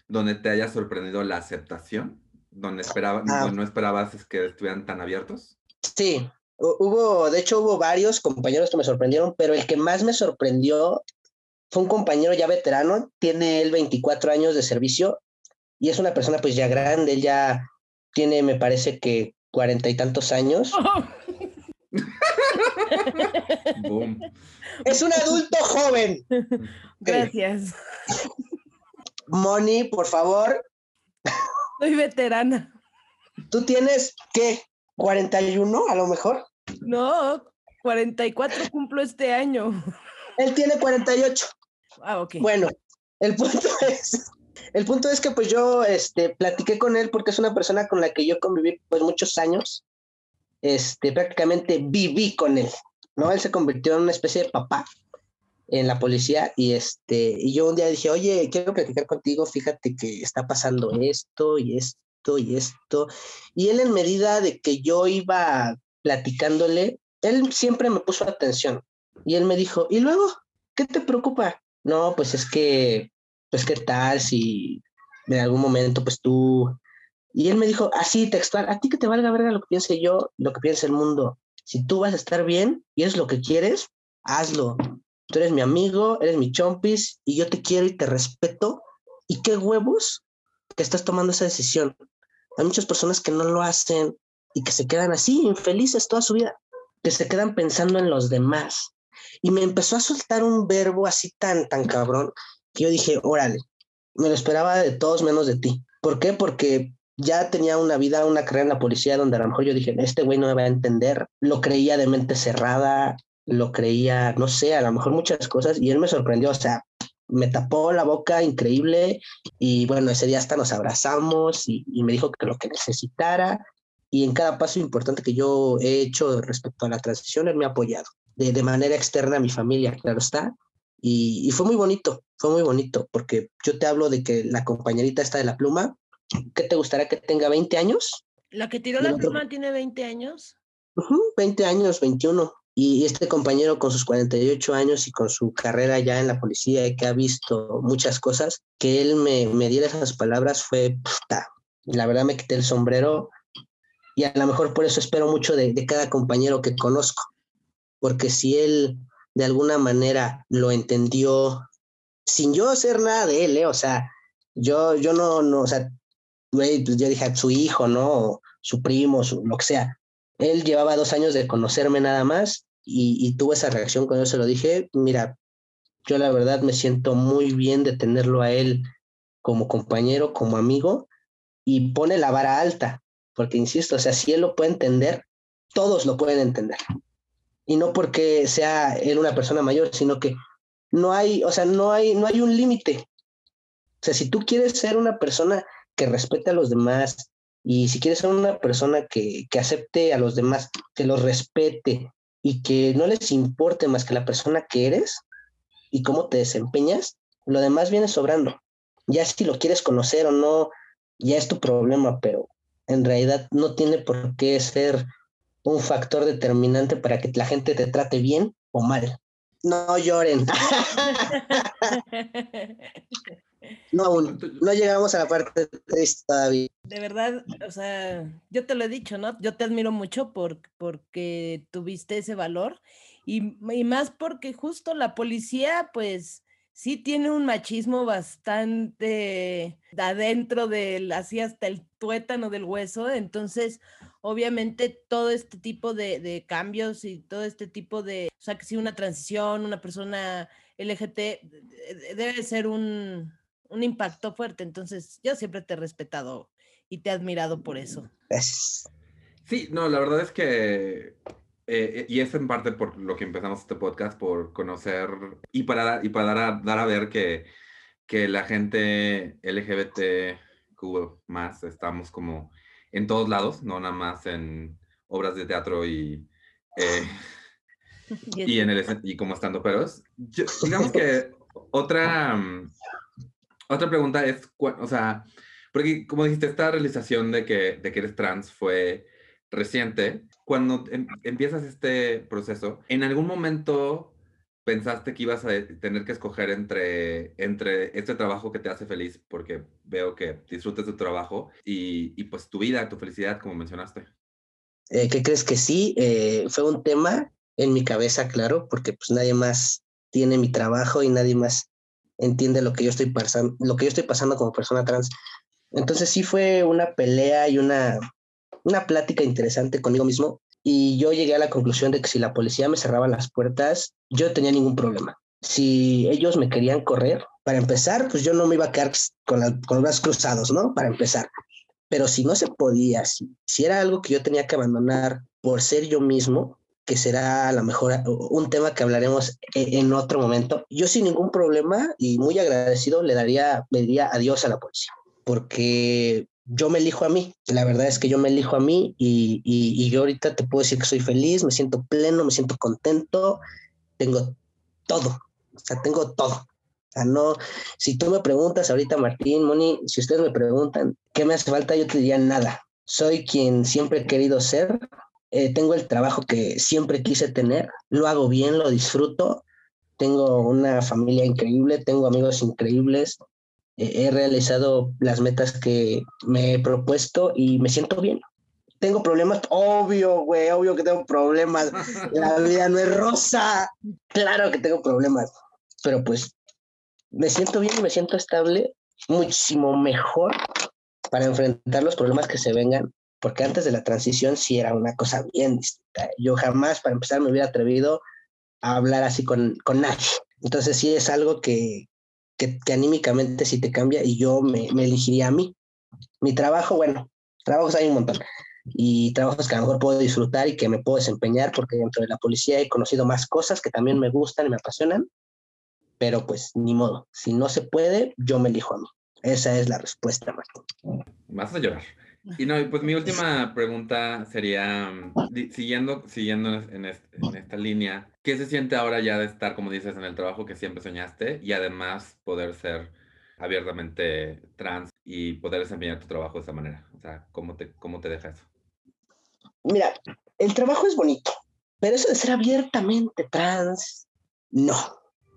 donde te haya sorprendido la aceptación? donde esperaba, ah. no esperabas que estuvieran tan abiertos? Sí, hubo, de hecho hubo varios compañeros que me sorprendieron, pero el que más me sorprendió fue un compañero ya veterano, tiene él 24 años de servicio y es una persona pues ya grande, él ya tiene, me parece que cuarenta y tantos años. Es un adulto joven. Gracias. Moni, por favor, soy veterana. ¿Tú tienes qué? ¿41 a lo mejor? No, 44 cumplo este año. Él tiene 48. Ah, ok. Bueno, el punto es, el punto es que pues yo este, platiqué con él porque es una persona con la que yo conviví pues muchos años. Este, prácticamente viví con él, ¿no? Él se convirtió en una especie de papá en la policía y este y yo un día dije, "Oye, quiero platicar contigo, fíjate que está pasando esto y esto y esto." Y él en medida de que yo iba platicándole, él siempre me puso atención y él me dijo, "¿Y luego qué te preocupa?" No, pues es que pues qué tal si en algún momento pues tú y él me dijo así textual, a ti que te valga verga lo que piense yo, lo que piense el mundo. Si tú vas a estar bien y es lo que quieres, hazlo tú eres mi amigo, eres mi chompis y yo te quiero y te respeto. ¿Y qué huevos que estás tomando esa decisión? Hay muchas personas que no lo hacen y que se quedan así, infelices toda su vida, que se quedan pensando en los demás. Y me empezó a soltar un verbo así tan, tan cabrón, que yo dije, órale, me lo esperaba de todos menos de ti. ¿Por qué? Porque ya tenía una vida, una carrera en la policía donde a lo mejor yo dije, este güey no me va a entender. Lo creía de mente cerrada, lo creía, no sé, a lo mejor muchas cosas y él me sorprendió, o sea, me tapó la boca increíble y bueno, ese día hasta nos abrazamos y, me dijo que lo que necesitara y en cada paso importante que yo he hecho respecto a la transición, él me ha apoyado de, de manera externa a mi familia, claro está. Y, y, fue muy bonito, fue muy bonito, porque yo te hablo de que la compañerita está de la pluma, ¿qué te gustaría que tenga 20 años? ¿La que tiró la pluma tiene 20 años? 20 años, 21. Y este compañero con sus 48 años y con su carrera ya en la policía y que ha visto muchas cosas, que él me, me diera esas palabras fue, puta, la verdad me quité el sombrero y a lo mejor por eso espero mucho de, de cada compañero que conozco, porque si él de alguna manera lo entendió sin yo hacer nada de él, ¿eh? o sea, yo, yo no, no, o sea, güey, pues yo dije su hijo, ¿no? su primo, su, lo que sea, él llevaba dos años de conocerme nada más y, tuvo esa reacción cuando yo se lo dije. Mira, yo la verdad me siento muy bien de tenerlo a él como compañero, como amigo y pone la vara alta, porque insisto, o sea, si él lo puede entender, todos lo pueden entender. Y no porque sea él una persona mayor, sino que no hay, o sea, no hay, no hay un límite. O sea, si tú quieres ser una persona que respete a los demás y si quieres ser una persona que, que acepte a los demás, que los respete y que no les importe más que la persona que eres y cómo te desempeñas, lo demás viene sobrando. Ya si lo quieres conocer o no, ya es tu problema, pero en realidad no tiene por qué ser un factor determinante para que la gente te trate bien o mal. No lloren. no aún, no llegamos a la parte triste todavía. De verdad, o sea, yo te lo he dicho, ¿no? Yo te admiro mucho por, porque tuviste ese valor y, y más porque justo la policía, pues, sí tiene un machismo bastante adentro del, así hasta el tuétano del hueso, entonces obviamente todo este tipo de, cambios y todo este tipo de, o sea, que si una transición, una persona LGT, debe ser un, un impacto fuerte, entonces yo siempre te he respetado y te he admirado por eso. Sí, no, la verdad es que eh, y es en parte por lo que empezamos este podcast, por conocer y para, y para dar, a, dar a ver que, que la gente LGBT más estamos como en todos lados, no nada más en obras de teatro y, eh, y, en el, y como estando peros. digamos que otra, otra pregunta es, o sea, porque como dijiste, esta realización de que, de que eres trans fue reciente, cuando em, empiezas este proceso, ¿en algún momento pensaste que ibas a tener que escoger entre, entre este trabajo que te hace feliz, porque veo que disfrutas tu trabajo, y, y pues tu vida, tu felicidad, como mencionaste? Eh, ¿Qué crees que sí? Eh, fue un tema en mi cabeza, claro, porque pues nadie más tiene mi trabajo y nadie más entiende lo que yo estoy pasando, lo que yo estoy pasando como persona trans. Entonces sí fue una pelea y una, una plática interesante conmigo mismo y yo llegué a la conclusión de que si la policía me cerraba las puertas, yo tenía ningún problema. Si ellos me querían correr, para empezar, pues yo no me iba a quedar con, con los cruzados, ¿no? Para empezar. Pero si no se podía, si era algo que yo tenía que abandonar por ser yo mismo, que será a lo mejor un tema que hablaremos e, en otro momento, yo sin ningún problema y muy agradecido le daría, le diría adiós a la policía, porque yo me elijo a mí. La verdad es que yo me elijo a mí y, y, yo ahorita te puedo decir que soy feliz, me siento pleno, me siento contento, tengo todo, o sea, tengo todo. O sea, no, si tú me preguntas ahorita, Martín, Moni, si ustedes me preguntan qué me hace falta, yo te diría nada. Soy quien siempre he querido ser, eh, tengo el trabajo que siempre quise tener, lo hago bien, lo disfruto, tengo una familia increíble, tengo amigos increíbles, he realizado las metas que me he propuesto y me siento bien. Tengo problemas, obvio, güey, obvio que tengo problemas. La vida no es rosa. Claro que tengo problemas, pero pues me siento bien me siento estable, muchísimo mejor para enfrentar los problemas que se vengan, porque antes de la transición sí era una cosa bien distinta. Yo jamás, para empezar, me hubiera atrevido a hablar así con, con nadie. Entonces sí es algo que, que, anímicamente sí te cambia y yo me, me, elegiría a mí. Mi trabajo, bueno, trabajos hay un montón y trabajos que a lo mejor puedo disfrutar y que me puedo desempeñar porque dentro de la policía he conocido más cosas que también me gustan y me apasionan, pero pues ni modo, si no se puede, yo me elijo a mí. Esa es la respuesta, Martín. Vas a llorar. Y no, pues mi última pregunta sería, siguiendo, siguiendo en, esta línea, ¿qué se siente ahora ya de estar, como dices, en el trabajo que siempre soñaste y además poder ser abiertamente trans y poder desempeñar tu trabajo de esa manera? O sea, ¿cómo te, cómo te deja eso? Mira, el trabajo es bonito, pero eso de ser abiertamente trans, no.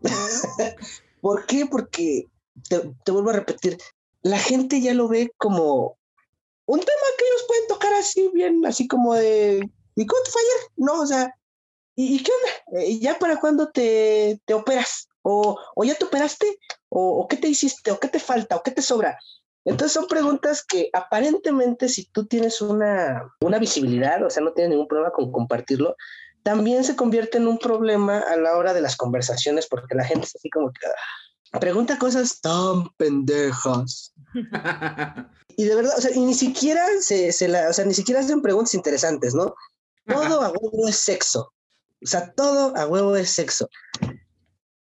¿Por qué? Porque, te, te vuelvo a repetir, la gente ya lo ve como un tema que ellos pueden tocar así, bien, así como de, ¿y? No, o sea, ¿y, qué onda? ¿Y ya para cuándo te, te operas? ¿O, ¿O, ya te operaste? ¿O, ¿O, qué te hiciste? ¿O qué te falta? ¿O qué te sobra? Entonces son preguntas que aparentemente si tú tienes una, una visibilidad, o sea, no tienes ningún problema con compartirlo, también se convierte en un problema a la hora de las conversaciones porque la gente es así como que ah, pregunta cosas tan pendejas. y de verdad, o sea, y ni siquiera se, se la, o sea, ni siquiera hacen preguntas interesantes, ¿no? Todo a huevo es sexo. O sea, todo a huevo es sexo.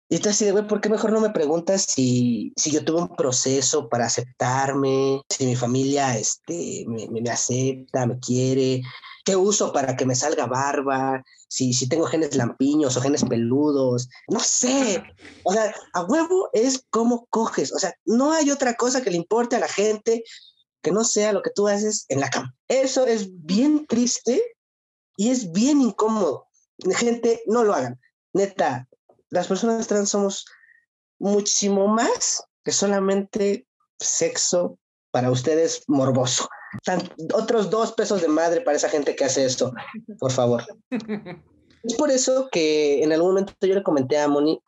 Y tú así de, güey, ¿por qué mejor no me preguntas si, si yo tuve un proceso para aceptarme, si mi familia este, me, me, acepta, me quiere, qué uso para que me salga barba, si, si tengo genes lampiños o genes peludos, no sé. O sea, a huevo es cómo coges. O sea, no hay otra cosa que le importe a la gente que no sea lo que tú haces en la cama. Eso es bien triste y es bien incómodo. Gente, no lo hagan. Neta, las personas trans somos muchísimo más que solamente sexo para ustedes morboso. otros dos pesos de madre para esa gente que hace esto, por favor. Es por eso que en algún momento yo le comenté a Moni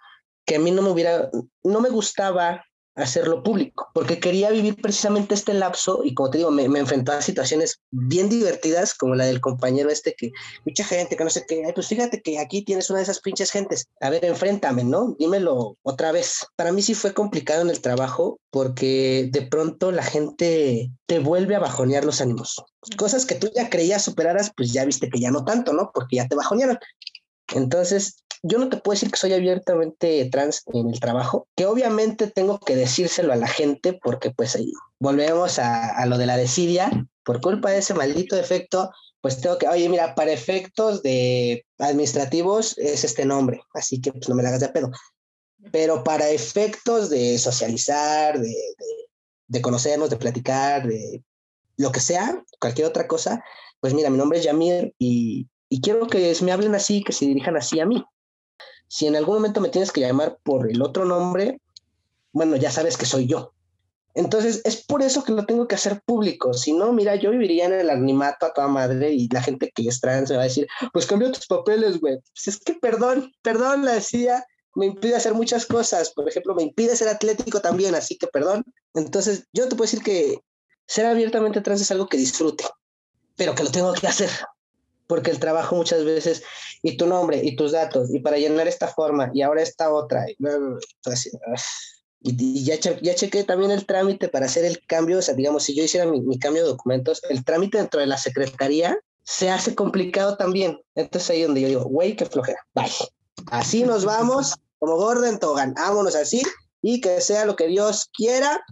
que a mí no me hubiera, no me gustaba hacerlo público, porque quería vivir precisamente este lapso y como te digo, me, me enfrentaba a situaciones bien divertidas, como la del compañero este que, mucha gente que no sé qué, pues fíjate que aquí tienes una de esas pinches gentes, a ver, enfréntame, ¿no? Dímelo otra vez. Para mí sí fue complicado en el trabajo porque de pronto la gente te vuelve a bajonear los ánimos. Cosas que tú ya creías superaras, pues ya viste que ya no tanto, ¿no? Porque ya te bajonearon. Entonces, yo no te puedo decir que soy abiertamente trans en el trabajo, que obviamente tengo que decírselo a la gente porque pues ahí volvemos a, lo de la desidia, por culpa de ese maldito efecto, pues tengo que, oye, mira, para efectos de administrativos es este nombre, así que pues no me la hagas de pedo. Pero para efectos de socializar, de, de conocernos, de platicar, de lo que sea, cualquier otra cosa, pues mira, mi nombre es Yamir y, y quiero que me hablen así, que se dirijan así a mí. Si en algún momento me tienes que llamar por el otro nombre, bueno, ya sabes que soy yo. Entonces, es por eso que lo tengo que hacer público. Si no, mira, yo viviría en el animato a toda madre y la gente que es trans me va a decir, pues cambia tus papeles, güey. Pues es que perdón, perdón, la decía, me impide hacer muchas cosas. Por ejemplo, me impide ser atlético también, así que perdón. Entonces, yo te puedo decir que ser abiertamente trans es algo que disfrute, pero que lo tengo que hacer porque el trabajo muchas veces, y tu nombre, y tus datos, y para llenar esta forma, y ahora esta otra, y, pues, y, ya, ya chequé también el trámite para hacer el cambio, o sea, digamos, si yo hiciera mi, cambio de documentos, el trámite dentro de la secretaría se hace complicado también. Entonces ahí donde yo digo, güey, qué flojera, bye. Así nos vamos, como Gordon Togan, vámonos así, y que sea lo que Dios quiera,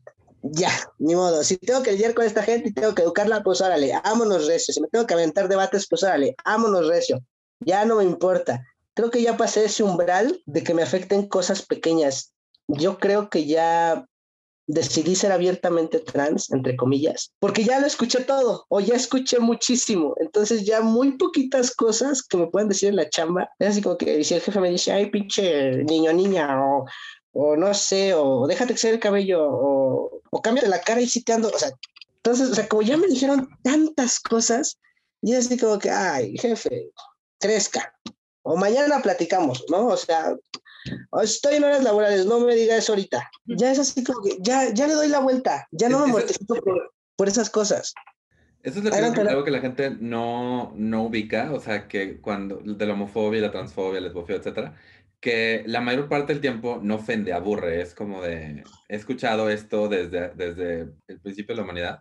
ya, ni modo. Si tengo que lidiar con esta gente y tengo que educarla, pues órale, ámonos recio. Si me tengo que aventar debates, pues órale, ámonos recio. Ya no me importa. Creo que ya pasé ese umbral de que me afecten cosas pequeñas. Yo creo que ya decidí ser abiertamente trans, entre comillas, porque ya lo escuché todo o ya escuché muchísimo. Entonces ya muy poquitas cosas que me pueden decir en la chamba. Es así como que si el jefe me dice, ay, pinche niño, niña, o o no sé, o déjate crecer el cabello, o, o cámbiate la cara y sí te ando, o sea, entonces, o sea, como ya me dijeron tantas cosas, y así como que, ay, jefe, crezca, o mañana platicamos, ¿no? O sea, estoy en horas laborales, no me diga eso ahorita. Ya es así como que, ya, ya le doy la vuelta, ya no me mortifico por, por, esas cosas. Eso es lo que, algo que la gente no, no ubica, o sea, que cuando, de la homofobia, la transfobia, la lesbofobia, etcétera, que la mayor parte del tiempo no ofende, aburre, es como de, he escuchado esto desde, desde el principio de la humanidad.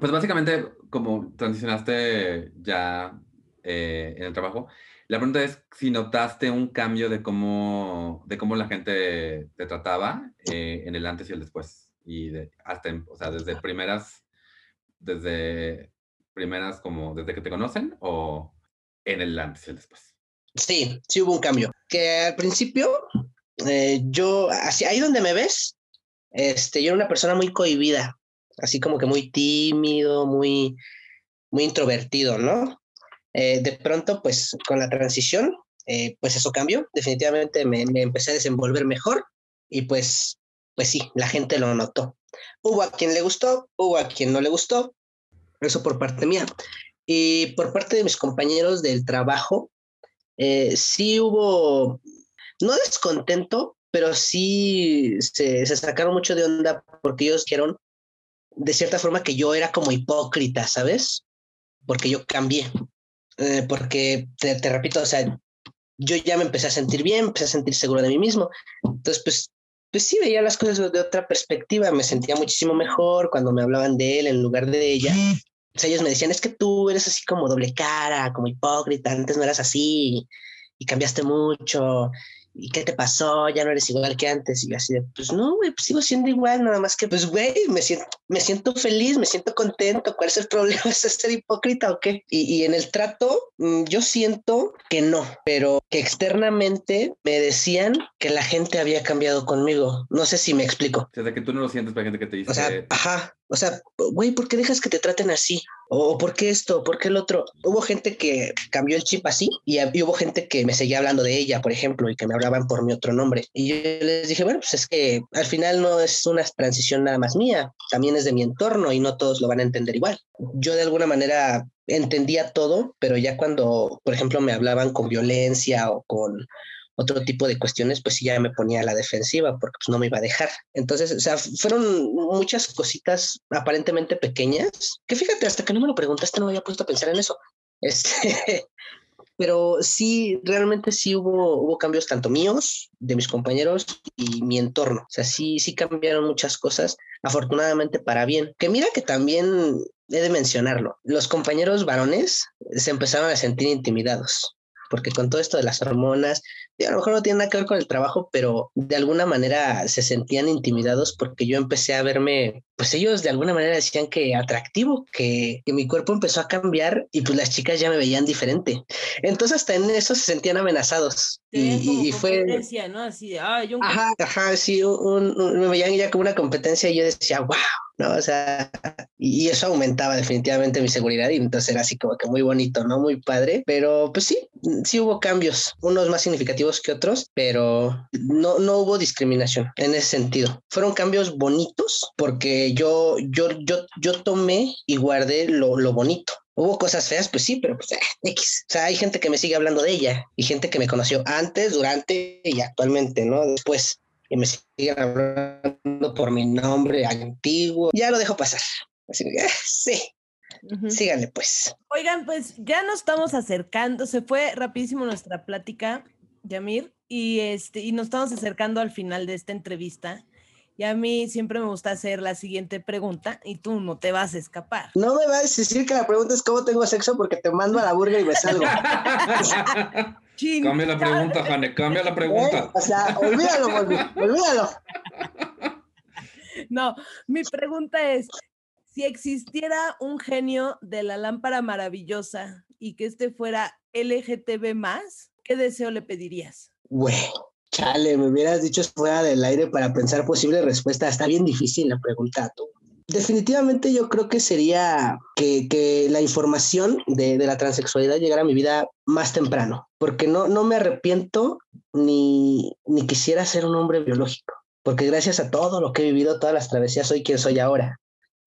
Pues básicamente, como transicionaste ya eh, en el trabajo, la pregunta es si notaste un cambio de cómo, de cómo la gente te trataba eh, en el antes y el después. Y de, hasta, o sea, desde primeras, desde primeras como desde que te conocen o en el antes y el después. Sí, sí hubo un cambio. Que al principio, eh, yo, así, ahí donde me ves, este, yo era una persona muy cohibida, así como que muy tímido, muy, muy introvertido, ¿no? Eh, de pronto, pues con la transición, eh, pues eso cambió. Definitivamente me, me, empecé a desenvolver mejor y pues, pues sí, la gente lo notó. Hubo a quien le gustó, hubo a quien no le gustó, eso por parte mía. Y por parte de mis compañeros del trabajo, eh, sí hubo, no descontento, pero sí se, sacaron mucho de onda porque ellos dijeron de cierta forma que yo era como hipócrita, ¿sabes? Porque yo cambié. Eh, porque, te, te, repito, o sea, yo ya me empecé a sentir bien, empecé a sentir seguro de mí mismo. Entonces, pues, pues sí veía las cosas de otra perspectiva, me sentía muchísimo mejor cuando me hablaban de él en lugar de ella. Ellos me decían, es que tú eres así como doble cara, como hipócrita, antes no eras así y cambiaste mucho. ¿y qué te pasó? Ya no eres igual que antes. Y así de, pues no, güey, pues sigo siendo igual, nada más que, pues, güey, me siento, me siento feliz, me siento contento. ¿Cuál es el problema? ¿Es ser hipócrita o qué? Y, y en el trato, mm, yo siento que no, pero que externamente me decían que la gente había cambiado conmigo. No sé si me explico. O sea, que tú no lo sientes para gente que te dice. O sea, ajá. O sea, güey, ¿por qué dejas que te traten así? ¿O por qué esto? ¿Por qué el otro? Hubo gente que cambió el chip así y, hubo gente que me seguía hablando de ella, por ejemplo, y que me hablaban por mi otro nombre. Y yo les dije, bueno, pues es que al final no es una transición nada más mía, también es de mi entorno y no todos lo van a entender igual. Yo de alguna manera entendía todo, pero ya cuando, por ejemplo, me hablaban con violencia o con otro tipo de cuestiones, pues sí ya me ponía a la defensiva porque pues no me iba a dejar. Entonces, o sea, fueron muchas cositas aparentemente pequeñas, que fíjate, hasta que no me lo preguntaste no me había puesto a pensar en eso. Este, pero sí, realmente sí hubo, hubo cambios tanto míos, de mis compañeros y mi entorno. O sea, sí, sí cambiaron muchas cosas, afortunadamente para bien. Que mira que también he de mencionarlo, los compañeros varones se empezaron a sentir intimidados porque con todo esto de las hormonas, a lo mejor no tiene nada que ver con el trabajo, pero de alguna manera se sentían intimidados porque yo empecé a verme, pues ellos de alguna manera decían que atractivo, que, que mi cuerpo empezó a cambiar y pues las chicas ya me veían diferente. Entonces hasta en eso se sentían amenazados. Y, y, fue... ¿no? Así de, ah, yo Ajá, ajá, sí, un, me veían ya como una competencia y yo decía, wow, ¿no? O sea, y eso aumentaba definitivamente mi seguridad y entonces era así como que muy bonito, ¿no? Muy padre, pero pues sí, sí hubo cambios, unos más significativos que otros, pero no, no hubo discriminación en ese sentido. Fueron cambios bonitos porque yo, yo, yo, yo tomé y guardé lo, lo bonito. Hubo cosas feas, pues sí, pero pues eh, X. O sea, hay gente que me sigue hablando de ella y gente que me conoció antes, durante y actualmente, ¿no? Después y me siguen hablando por mi nombre antiguo, ya lo dejo pasar. Así que, sí, síganle pues. Oigan, pues ya nos estamos acercando, se fue rapidísimo nuestra plática, Yamir, y, este, y nos estamos acercando al final de esta entrevista. Y a mí siempre me gusta hacer la siguiente pregunta y tú no te vas a escapar. No me vas a decir que la pregunta es cómo tengo sexo porque te mando a la burger y me salgo. cambia la pregunta, Jane, cambia la pregunta. ¿Eh? O sea, olvídalo, olvídalo. No, mi pregunta es, si existiera un genio de la lámpara maravillosa y que este fuera LGTB más, ¿qué deseo le pedirías? Güey, chale, me hubieras dicho fuera del aire para pensar posible respuesta. Está bien difícil la pregunta, tú. Definitivamente yo creo que sería que, la información de, la transexualidad llegara a mi vida más temprano, porque no, no me arrepiento ni, ni quisiera ser un hombre biológico, porque gracias a todo lo que he vivido, todas las travesías, soy quien soy ahora.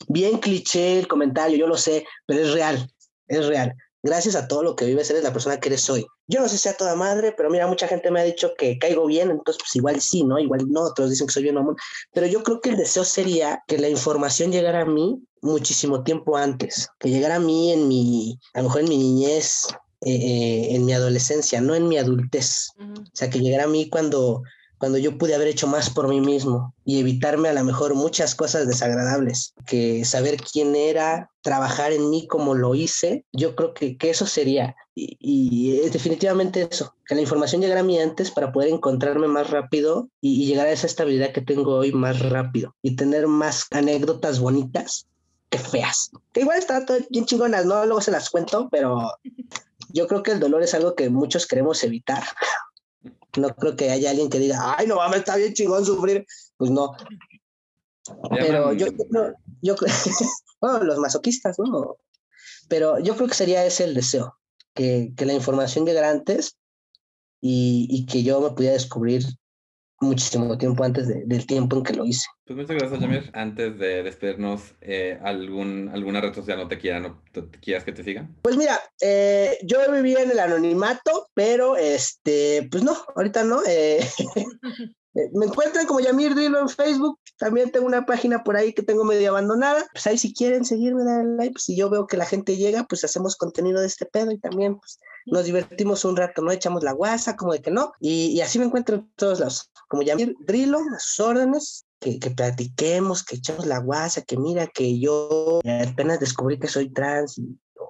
Bien cliché el comentario, yo lo sé, pero es real, es real gracias a todo lo que vives, eres la persona que eres hoy. Yo no sé si sea toda madre, pero mira, mucha gente me ha dicho que caigo bien, entonces pues igual sí, ¿no? Igual no, otros dicen que soy bien mamón, pero yo creo que el deseo sería que la información llegara a mí muchísimo tiempo antes, que llegara a mí en mi, a lo mejor en mi niñez, eh, eh, en mi adolescencia, no en mi adultez. O sea, que llegara a mí cuando cuando yo pude haber hecho más por mí mismo y evitarme a lo mejor muchas cosas desagradables, que saber quién era, trabajar en mí como lo hice, yo creo que, que eso sería. Y, es definitivamente eso, que la información llegara a mí antes para poder encontrarme más rápido y, llegar a esa estabilidad que tengo hoy más rápido y tener más anécdotas bonitas que feas. Que igual están bien chingonas, ¿no? Luego se las cuento, pero yo creo que el dolor es algo que muchos queremos evitar no creo que haya alguien que diga, ay, no mames, está bien chingón sufrir. Pues no. Pero yo, yo, yo, bueno, los masoquistas, ¿no? Pero yo creo que sería ese el deseo, que, que la información llegara antes y, y, que yo me pudiera descubrir muchísimo tiempo antes del tiempo en que lo hice. Pues muchas gracias, Jamir. Antes de despedirnos, eh, ¿algún, ¿alguna red social no te quieran no te, quieras que te sigan? Pues mira, eh, yo viví en el anonimato, pero este, pues no, ahorita no. Eh, me encuentran como Yamir Drilo en Facebook. También tengo una página por ahí que tengo medio abandonada. Pues ahí si quieren seguirme, dale like. Pues si yo veo que la gente llega, pues hacemos contenido de este pedo y también pues nos divertimos un rato, ¿no? Echamos la guasa, como de que no. Y, así me encuentro en todos lados. Como Yamir Drilo, a sus órdenes. Que, que, platiquemos, que echemos la guasa, que mira que yo apenas descubrí que soy trans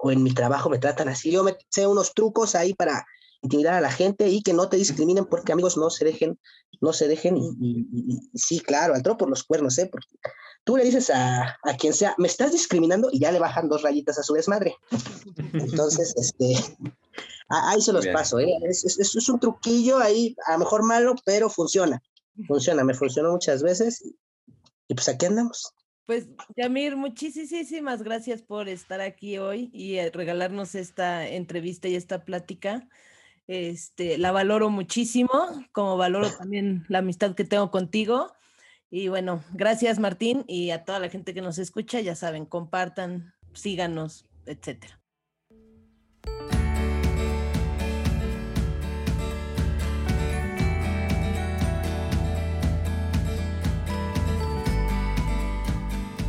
o en mi trabajo me tratan así. Yo me sé unos trucos ahí para intimidar a la gente y que no te discriminen porque amigos no se dejen, no se dejen y, sí, claro, al por los cuernos, ¿eh? Porque tú le dices a, a, quien sea, me estás discriminando y ya le bajan dos rayitas a su desmadre. Entonces, este, ahí se los paso, ¿eh? Es, es, es, un truquillo ahí, a lo mejor malo, pero funciona, funciona, me funcionó muchas veces y pues aquí andamos. Pues, Yamir, muchísimas gracias por estar aquí hoy y eh, regalarnos esta entrevista y esta plática. Este, la valoro muchísimo, como valoro también la amistad que tengo contigo. Y bueno, gracias Martín y a toda la gente que nos escucha, ya saben, compartan, síganos, etcétera.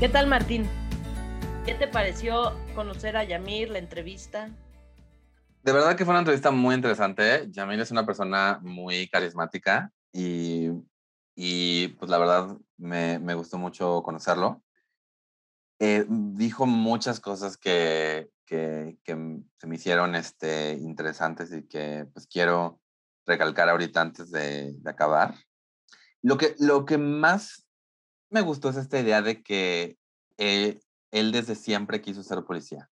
¿Qué tal, Martín? ¿Qué te pareció conocer a Yamir, la entrevista? De verdad que fue una entrevista muy interesante. Yamir es una persona muy carismática y, y pues la verdad me, me gustó mucho conocerlo. Eh, dijo muchas cosas que, que, que, me hicieron este, interesantes y que pues quiero recalcar ahorita antes de, de acabar. Lo que, lo que más me gustó es esta idea de que eh, él desde siempre quiso ser policía.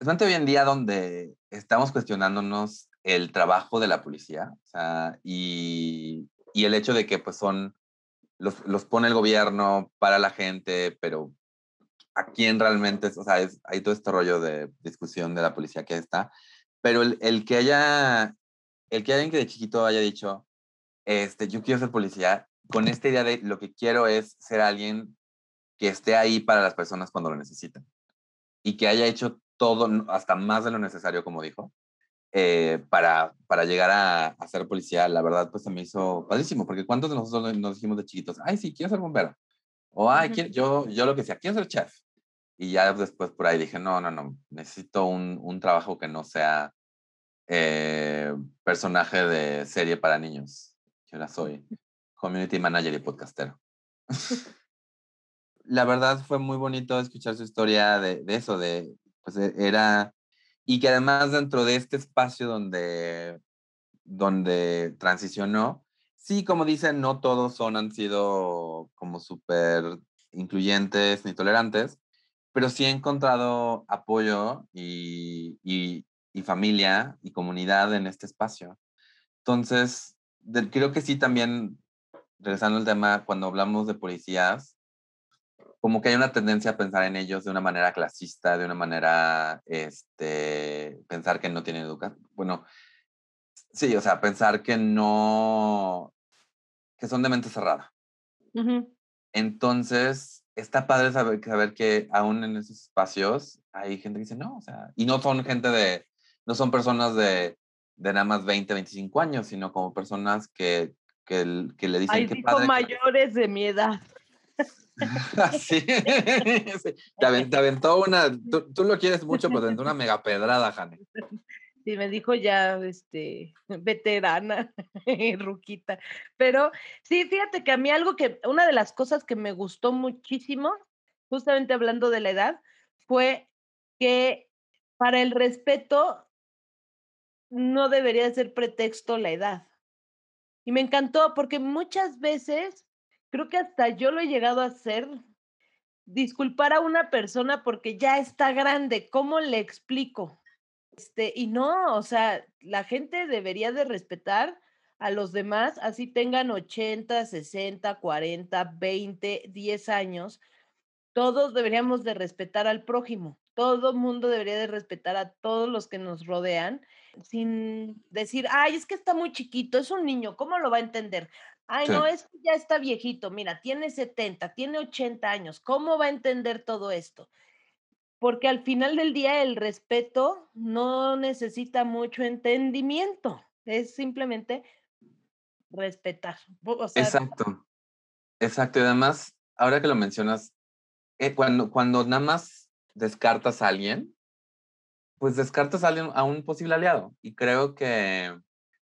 Especialmente hoy en día donde estamos cuestionándonos el trabajo de la policía o sea, y, y, el hecho de que pues son, los, los, pone el gobierno para la gente, pero a quién realmente, o sea, es, hay todo este rollo de discusión de la policía que está, pero el, el que haya, el que alguien que de chiquito haya dicho, este, yo quiero ser policía, con esta idea de lo que quiero es ser alguien que esté ahí para las personas cuando lo necesitan y que haya hecho todo, hasta más de lo necesario, como dijo, eh, para, para llegar a, a, ser policía, la verdad, pues se me hizo padrísimo, porque ¿cuántos de nosotros nos dijimos de chiquitos, ay, sí, quiero ser bombero? O, ay, quiero, yo, yo lo que sea, quiero ser chef. Y ya después por ahí dije, no, no, no, necesito un, un trabajo que no sea eh, personaje de serie para niños. Yo ahora soy community manager y podcastero. la verdad fue muy bonito escuchar su historia de, de, eso, de, pues e, era, y que además dentro de este espacio donde, donde transicionó, sí, como dicen, no todos son, han sido como súper incluyentes ni tolerantes, pero sí he encontrado apoyo y, y, y familia y comunidad en este espacio. Entonces, creo que sí también regresando al tema, cuando hablamos de policías, como que hay una tendencia a pensar en ellos de una manera clasista, de una manera, este, pensar que no tienen educación. Bueno, sí, o sea, pensar que no, que son de mente cerrada. Entonces, está padre saber, saber que aún en esos espacios hay gente que dice, no, o sea, y no son gente de, no son personas de, de nada más 20, 25 años, sino como personas que que, que le dicen Ay, que padre. mayores de mi edad. sí. sí. Te, aventó, una, tú, tú, lo quieres mucho, pero te aventó una mega pedrada, Jane. Sí, me dijo ya, este, veterana, ruquita. Pero sí, fíjate que a mí algo que, una de las cosas que me gustó muchísimo, justamente hablando de la edad, fue que para el respeto no debería ser pretexto la edad. Y me encantó porque muchas veces, creo que hasta yo lo he llegado a hacer, disculpar a una persona porque ya está grande, ¿cómo le explico? Este, y no, o sea, la gente debería de respetar a los demás, así tengan 80, 60, 40, 20, 10 años, todos deberíamos de respetar al prójimo, todo mundo debería de respetar a todos los que nos rodean sin decir, ay, es que está muy chiquito, es un niño, ¿cómo lo va a entender? Ay, sí. no, es que ya está viejito, mira, tiene 70, tiene 80 años, ¿cómo va a entender todo esto? Porque al final del día el respeto no necesita mucho entendimiento, es simplemente respetar. O sea, Exacto, exacto. Y además, ahora que lo mencionas, eh, cuando, cuando nada más descartas a alguien, pues descartas a, alguien, a un posible aliado. Y creo que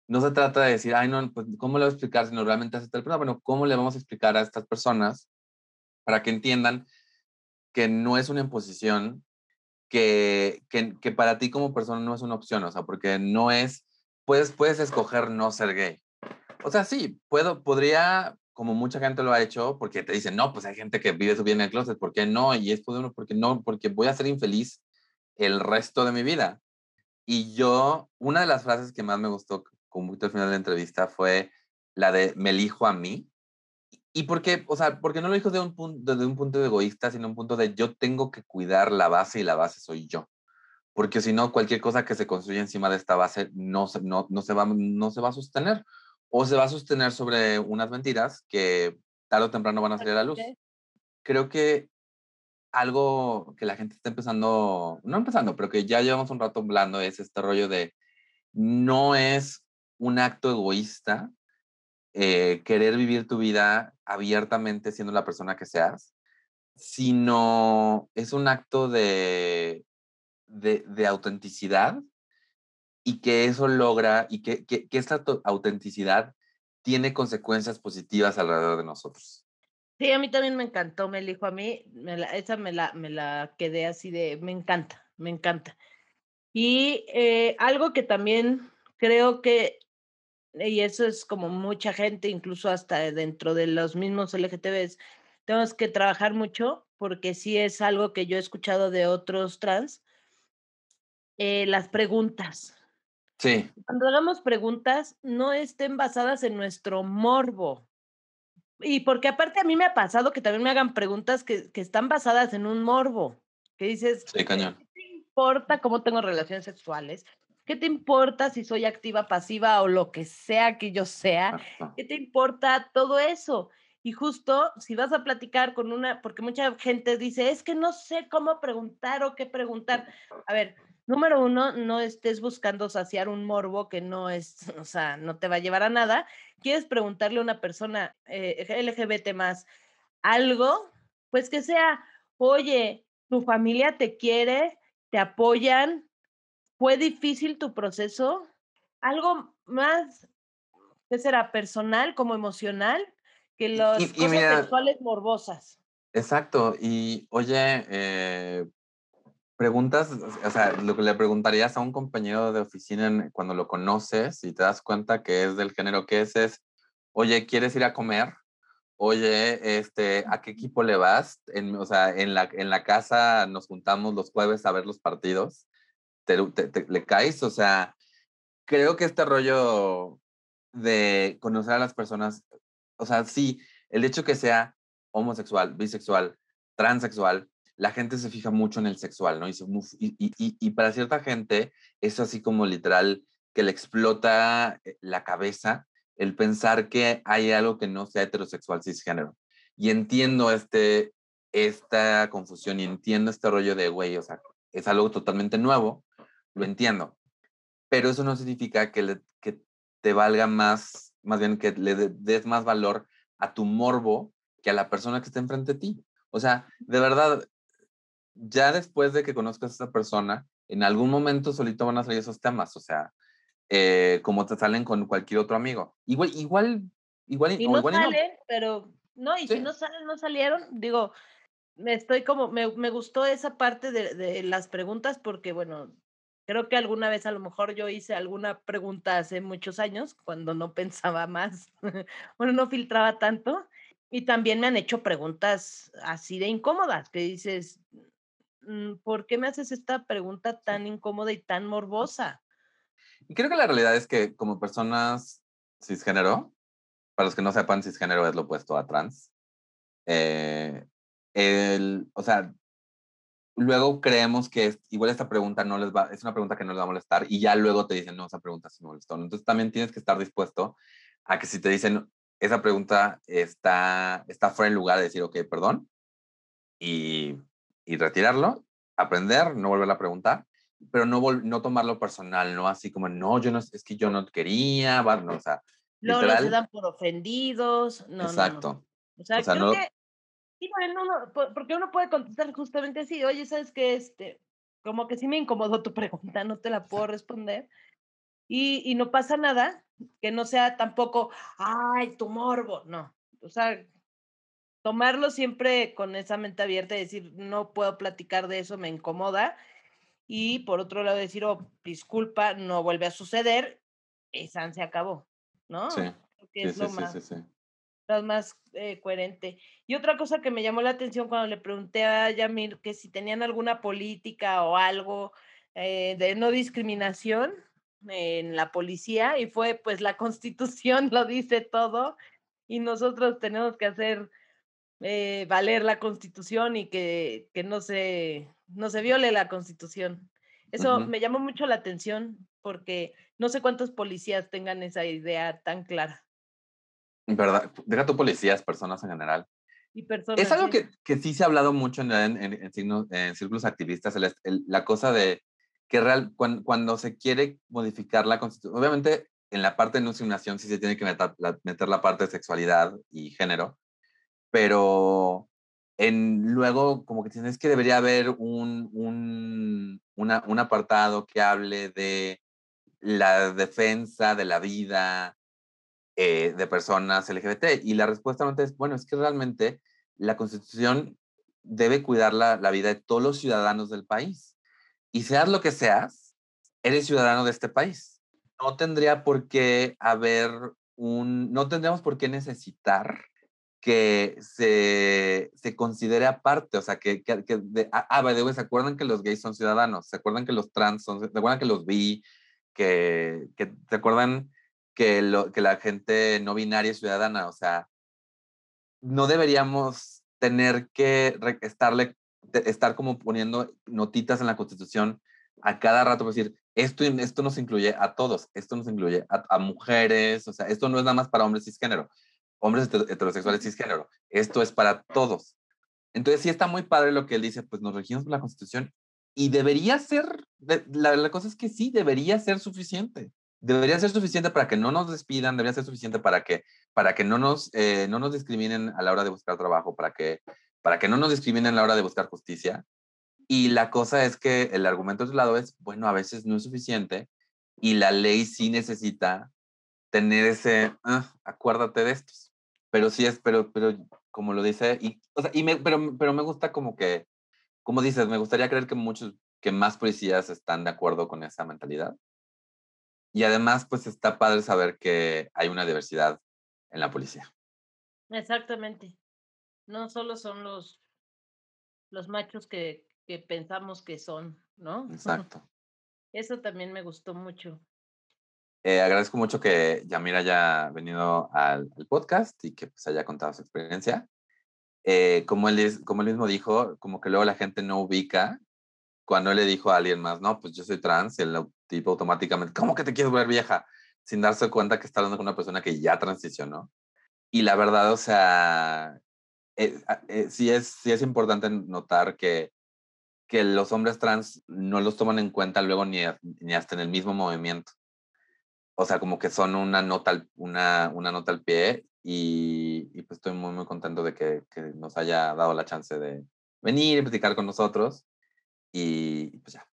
no se trata de decir, ay, no, pues, ¿cómo le voy a explicar si no realmente hace tal persona? Bueno, ¿cómo le vamos a explicar a estas personas para que entiendan que no es una imposición, que, que, que para ti como persona no es una opción? O sea, porque no es puedes, puedes escoger no ser gay. O sea, sí, puedo, podría, como mucha gente lo ha hecho, porque te dicen, no, pues hay gente que vive su vida en el closet, ¿por qué no? Y es uno, porque no? Porque voy a ser infeliz el resto de mi vida. Y yo, una de las frases que más me gustó como al final de la entrevista fue la de me elijo a mí. Y porque, o sea, porque no lo dijo de un punto, desde un punto egoísta, sino un punto de yo tengo que cuidar la base y la base soy yo. Porque si no, cualquier cosa que se construya encima de esta base no no, no, se va, no se va a sostener. O se va a sostener sobre unas mentiras que tarde o temprano van a salir a la luz. Creo que algo que la gente está empezando, no empezando, pero que ya llevamos un rato hablando es este rollo de no es un acto egoísta eh, querer vivir tu vida abiertamente siendo la persona que seas, sino es un acto de, de, autenticidad y que eso logra y que, que, esta autenticidad tiene consecuencias positivas alrededor de nosotros. Sí, a mí también me encantó, me dijo a mí, esa me la, me la quedé así de, me encanta, me encanta. Y eh, algo que también creo que y eso es como mucha gente, incluso hasta dentro de los mismos LGTBs, tenemos que trabajar mucho porque sí es algo que yo he escuchado de otros trans, eh, las preguntas. Sí. Cuando hagamos preguntas, no estén basadas en nuestro morbo. Y porque aparte a mí me ha pasado que también me hagan preguntas que, que están basadas en un morbo, que dices, sí, cañón. ¿qué te importa cómo tengo relaciones sexuales? ¿Qué te importa si soy activa, pasiva o lo que sea que yo sea? ¿Qué te importa todo eso? Y justo si vas a platicar con una, porque mucha gente dice, es que no sé cómo preguntar o qué preguntar. A ver, número uno, no estés buscando saciar un morbo que no es, o sea, no te va a llevar a nada. ¿Quieres preguntarle a una persona eh, LGBT más algo? Pues que sea, oye, tu familia te quiere, te apoyan, ¿Fue difícil tu proceso? ¿Algo más, qué será, personal como emocional que las cosas sexuales morbosas? Exacto. Y oye, eh, preguntas, o sea, lo que le preguntarías a un compañero de oficina cuando lo conoces y te das cuenta que es del género que es, es, oye, ¿quieres ir a comer? Oye, este, ¿a qué equipo le vas? En, o sea, en la, en la casa nos juntamos los jueves a ver los partidos te, le caes, o sea, creo que este rollo de conocer a las personas, o sea, sí, el hecho que sea homosexual, bisexual, transexual, la gente se fija mucho en el sexual, ¿no? Y, y, y, y, para cierta gente es así como literal que le explota eh, la cabeza el pensar que hay algo que no sea heterosexual cisgénero. Y entiendo este, esta confusión y entiendo este rollo de, güey, o sea, es algo totalmente nuevo, lo entiendo, pero eso no significa que, le, que te valga más, más bien que le des más valor a tu morbo que a la persona que está enfrente de ti. O sea, de verdad, ya después de que conozcas a esa persona, en algún momento solito van a salir esos temas, o sea, eh, como te salen con cualquier otro amigo. Igual, igual, igual, y no salen, pero no, y si no salen, no salieron, digo, me estoy como, me, me gustó esa parte de, de, las preguntas porque, bueno, Creo que alguna vez a lo mejor yo hice alguna pregunta hace muchos años, cuando no pensaba más, bueno, no filtraba tanto, y también me han hecho preguntas así de incómodas, que dices, mm, ¿por qué me haces esta pregunta tan incómoda y tan morbosa? Y creo que la realidad es que como personas cisgénero, para los que no sepan, cisgénero es lo opuesto a trans. Eh, el, o sea, luego creemos que igual esta pregunta no les va, es una pregunta que no les va a molestar y ya luego te dicen, no, esa pregunta sí me molestó. Entonces también tienes que estar dispuesto a que si te dicen, esa pregunta está, está fuera en lugar de decir, ok, perdón, y, y retirarlo, aprender, no volver a preguntar, pero no, no tomarlo personal, no así como, no, yo no, es que yo no quería, no, o sea, no, no se dan por ofendidos, no, Exacto. O sea, creo que Sí, bueno, uno, porque uno puede contestar justamente así, oye, ¿sabes qué? Este, como que sí me incomodó tu pregunta, no te la puedo responder. Y, y no pasa nada, que no sea tampoco, ay, tu morbo, no. O sea, tomarlo siempre con esa mente abierta y decir, no puedo platicar de eso, me incomoda. Y por otro lado decir, oh, disculpa, no vuelve a suceder. esa se acabó, ¿no? Sí. Sí, es sí, lo sí, más, sí, sí. Lo más eh, coherente. Y otra cosa que me llamó la atención cuando le pregunté a Yamir que si tenían alguna política o algo eh, de no discriminación en la policía, y fue pues la constitución lo dice todo, y nosotros tenemos que hacer eh, valer la constitución y que, que no, se, no se viole la constitución. Eso me llamó mucho la atención porque no sé cuántos policías tengan esa idea tan clara. ¿Verdad? Deja tu policías, personas en general. Y personas. Es algo que, que sí se ha hablado mucho en, en, en- en signos- círculos activistas, el- el- la cosa de que real, cuan- cuando, se quiere modificar la constitución, obviamente en la parte de discriminación sí se tiene que meter la, meter la parte de sexualidad y género, pero en, luego como que tienes que debería haber un, un, una- un apartado que hable de la defensa de la vida eh, de personas LGBT. Y la respuesta es, bueno, es que realmente la constitución debe cuidar la, la vida de todos los ciudadanos del país. Y seas lo que seas, eres ciudadano de este país. No tendría por qué haber un, no tendríamos por qué necesitar que se, se considere aparte, o sea, que, que, de, ah, ah, the way, ¿se acuerdan que los gays son ciudadanos? ¿Se acuerdan que los trans son, se acuerdan que los bi, que, que se acuerdan que, lo, que la gente no binaria es ciudadana? O sea, no deberíamos tener que estarle, estar como poniendo notitas en la constitución a cada rato, para decir, esto, esto nos incluye a todos, esto nos incluye a, a mujeres, o sea, esto no es nada más para hombres cisgénero, hombres heter- heterosexuales cisgénero, esto es para todos. Entonces sí está muy padre lo que él dice, pues nos regimos por la constitución y debería ser, la cosa es que sí, debería ser suficiente. Debería ser suficiente para que no nos despidan, debería ser suficiente para que, para que no, nos, eh, no nos discriminen a la hora de buscar trabajo, para que, para que no nos discriminen a la hora de buscar justicia. Y la cosa es que el argumento de otro lado es, bueno, a veces no es suficiente y la ley sí necesita tener ese, "Ah, acuérdate de estos. Pero sí es, pero, pero como lo dice, y, o sea, y me, pero, pero me gusta como que, como dices, me gustaría creer que muchos, que más policías están de acuerdo con esa mentalidad. Y además, pues está padre saber que hay una diversidad en la policía. Exactamente. No solo son los, los machos que, que pensamos que son, ¿no? Exacto. Eso también me gustó mucho. Eh, agradezco mucho que Yamir haya venido al, al podcast y que pues, haya contado su experiencia. Eh, como, él es- como él mismo dijo, como que luego la gente no ubica cuando él le dijo a alguien más, no, pues yo soy trans, y el tipo automáticamente, ¿cómo que te quieres ver vieja? Sin darse cuenta que está hablando con una persona que ya transicionó. Y la verdad, o sea, eh, a- eh, sí, es, sí es importante notar que, que los hombres trans no los toman en cuenta luego ni, ni hasta en el mismo movimiento. O sea, como que son una nota al, una, una nota al pie y, y pues estoy muy, muy contento de que, que nos haya dado la chance de venir y platicar con nosotros. Y pues ya,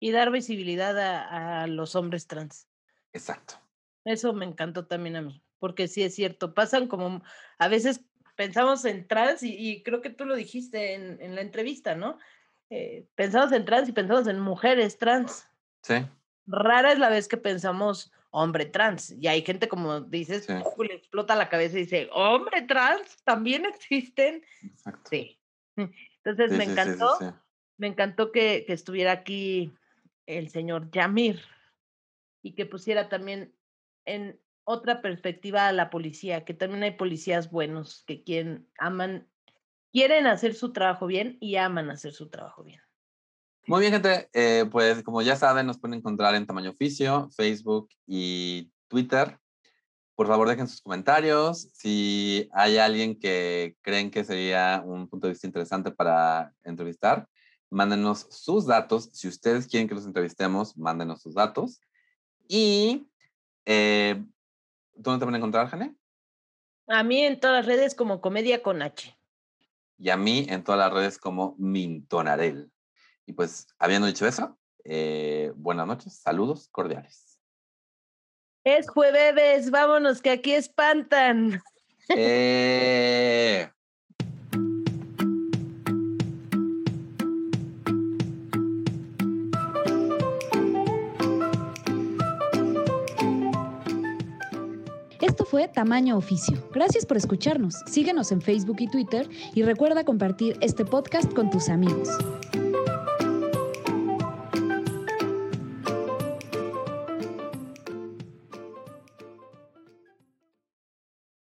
Y dar visibilidad a, a los hombres trans. exacto. Eso me encantó también a mí, porque sí es cierto, pasan como, a veces pensamos en trans y, y creo que tú lo dijiste en, en la entrevista, ¿no? Eh, pensamos en trans y pensamos en mujeres trans. Sí, Rara es la vez que pensamos hombre trans. Y hay gente como dices, le explota la cabeza y dice, hombre trans, también existen. exacto. Sí. Entonces Sí, me encantó, sí. Me encantó que, estuviera aquí el señor Yamir y que pusiera también en otra perspectiva a la policía, que también hay policías buenos que quieren, aman, quieren hacer su trabajo bien y aman hacer su trabajo bien. Muy bien, gente. eh, pues como ya saben, nos pueden encontrar en Tamaño Oficio, Facebook y Twitter. Por favor, dejen sus comentarios. Si hay alguien que creen que sería un punto de vista interesante para entrevistar, mándenos sus datos. Si ustedes quieren que los entrevistemos, mándenos sus datos. Y, eh, ¿dónde te van a encontrar, Jane? A mí en todas las redes como comedia con H. Y a mí en todas las redes como Mintonarel. Y pues, habiendo dicho eso, eh, buenas noches, saludos cordiales. Es jueves, vámonos que aquí espantan. Eh, fue Tamaño Oficio. Gracias por escucharnos. Síguenos en Facebook y Twitter y recuerda compartir este podcast con tus amigos.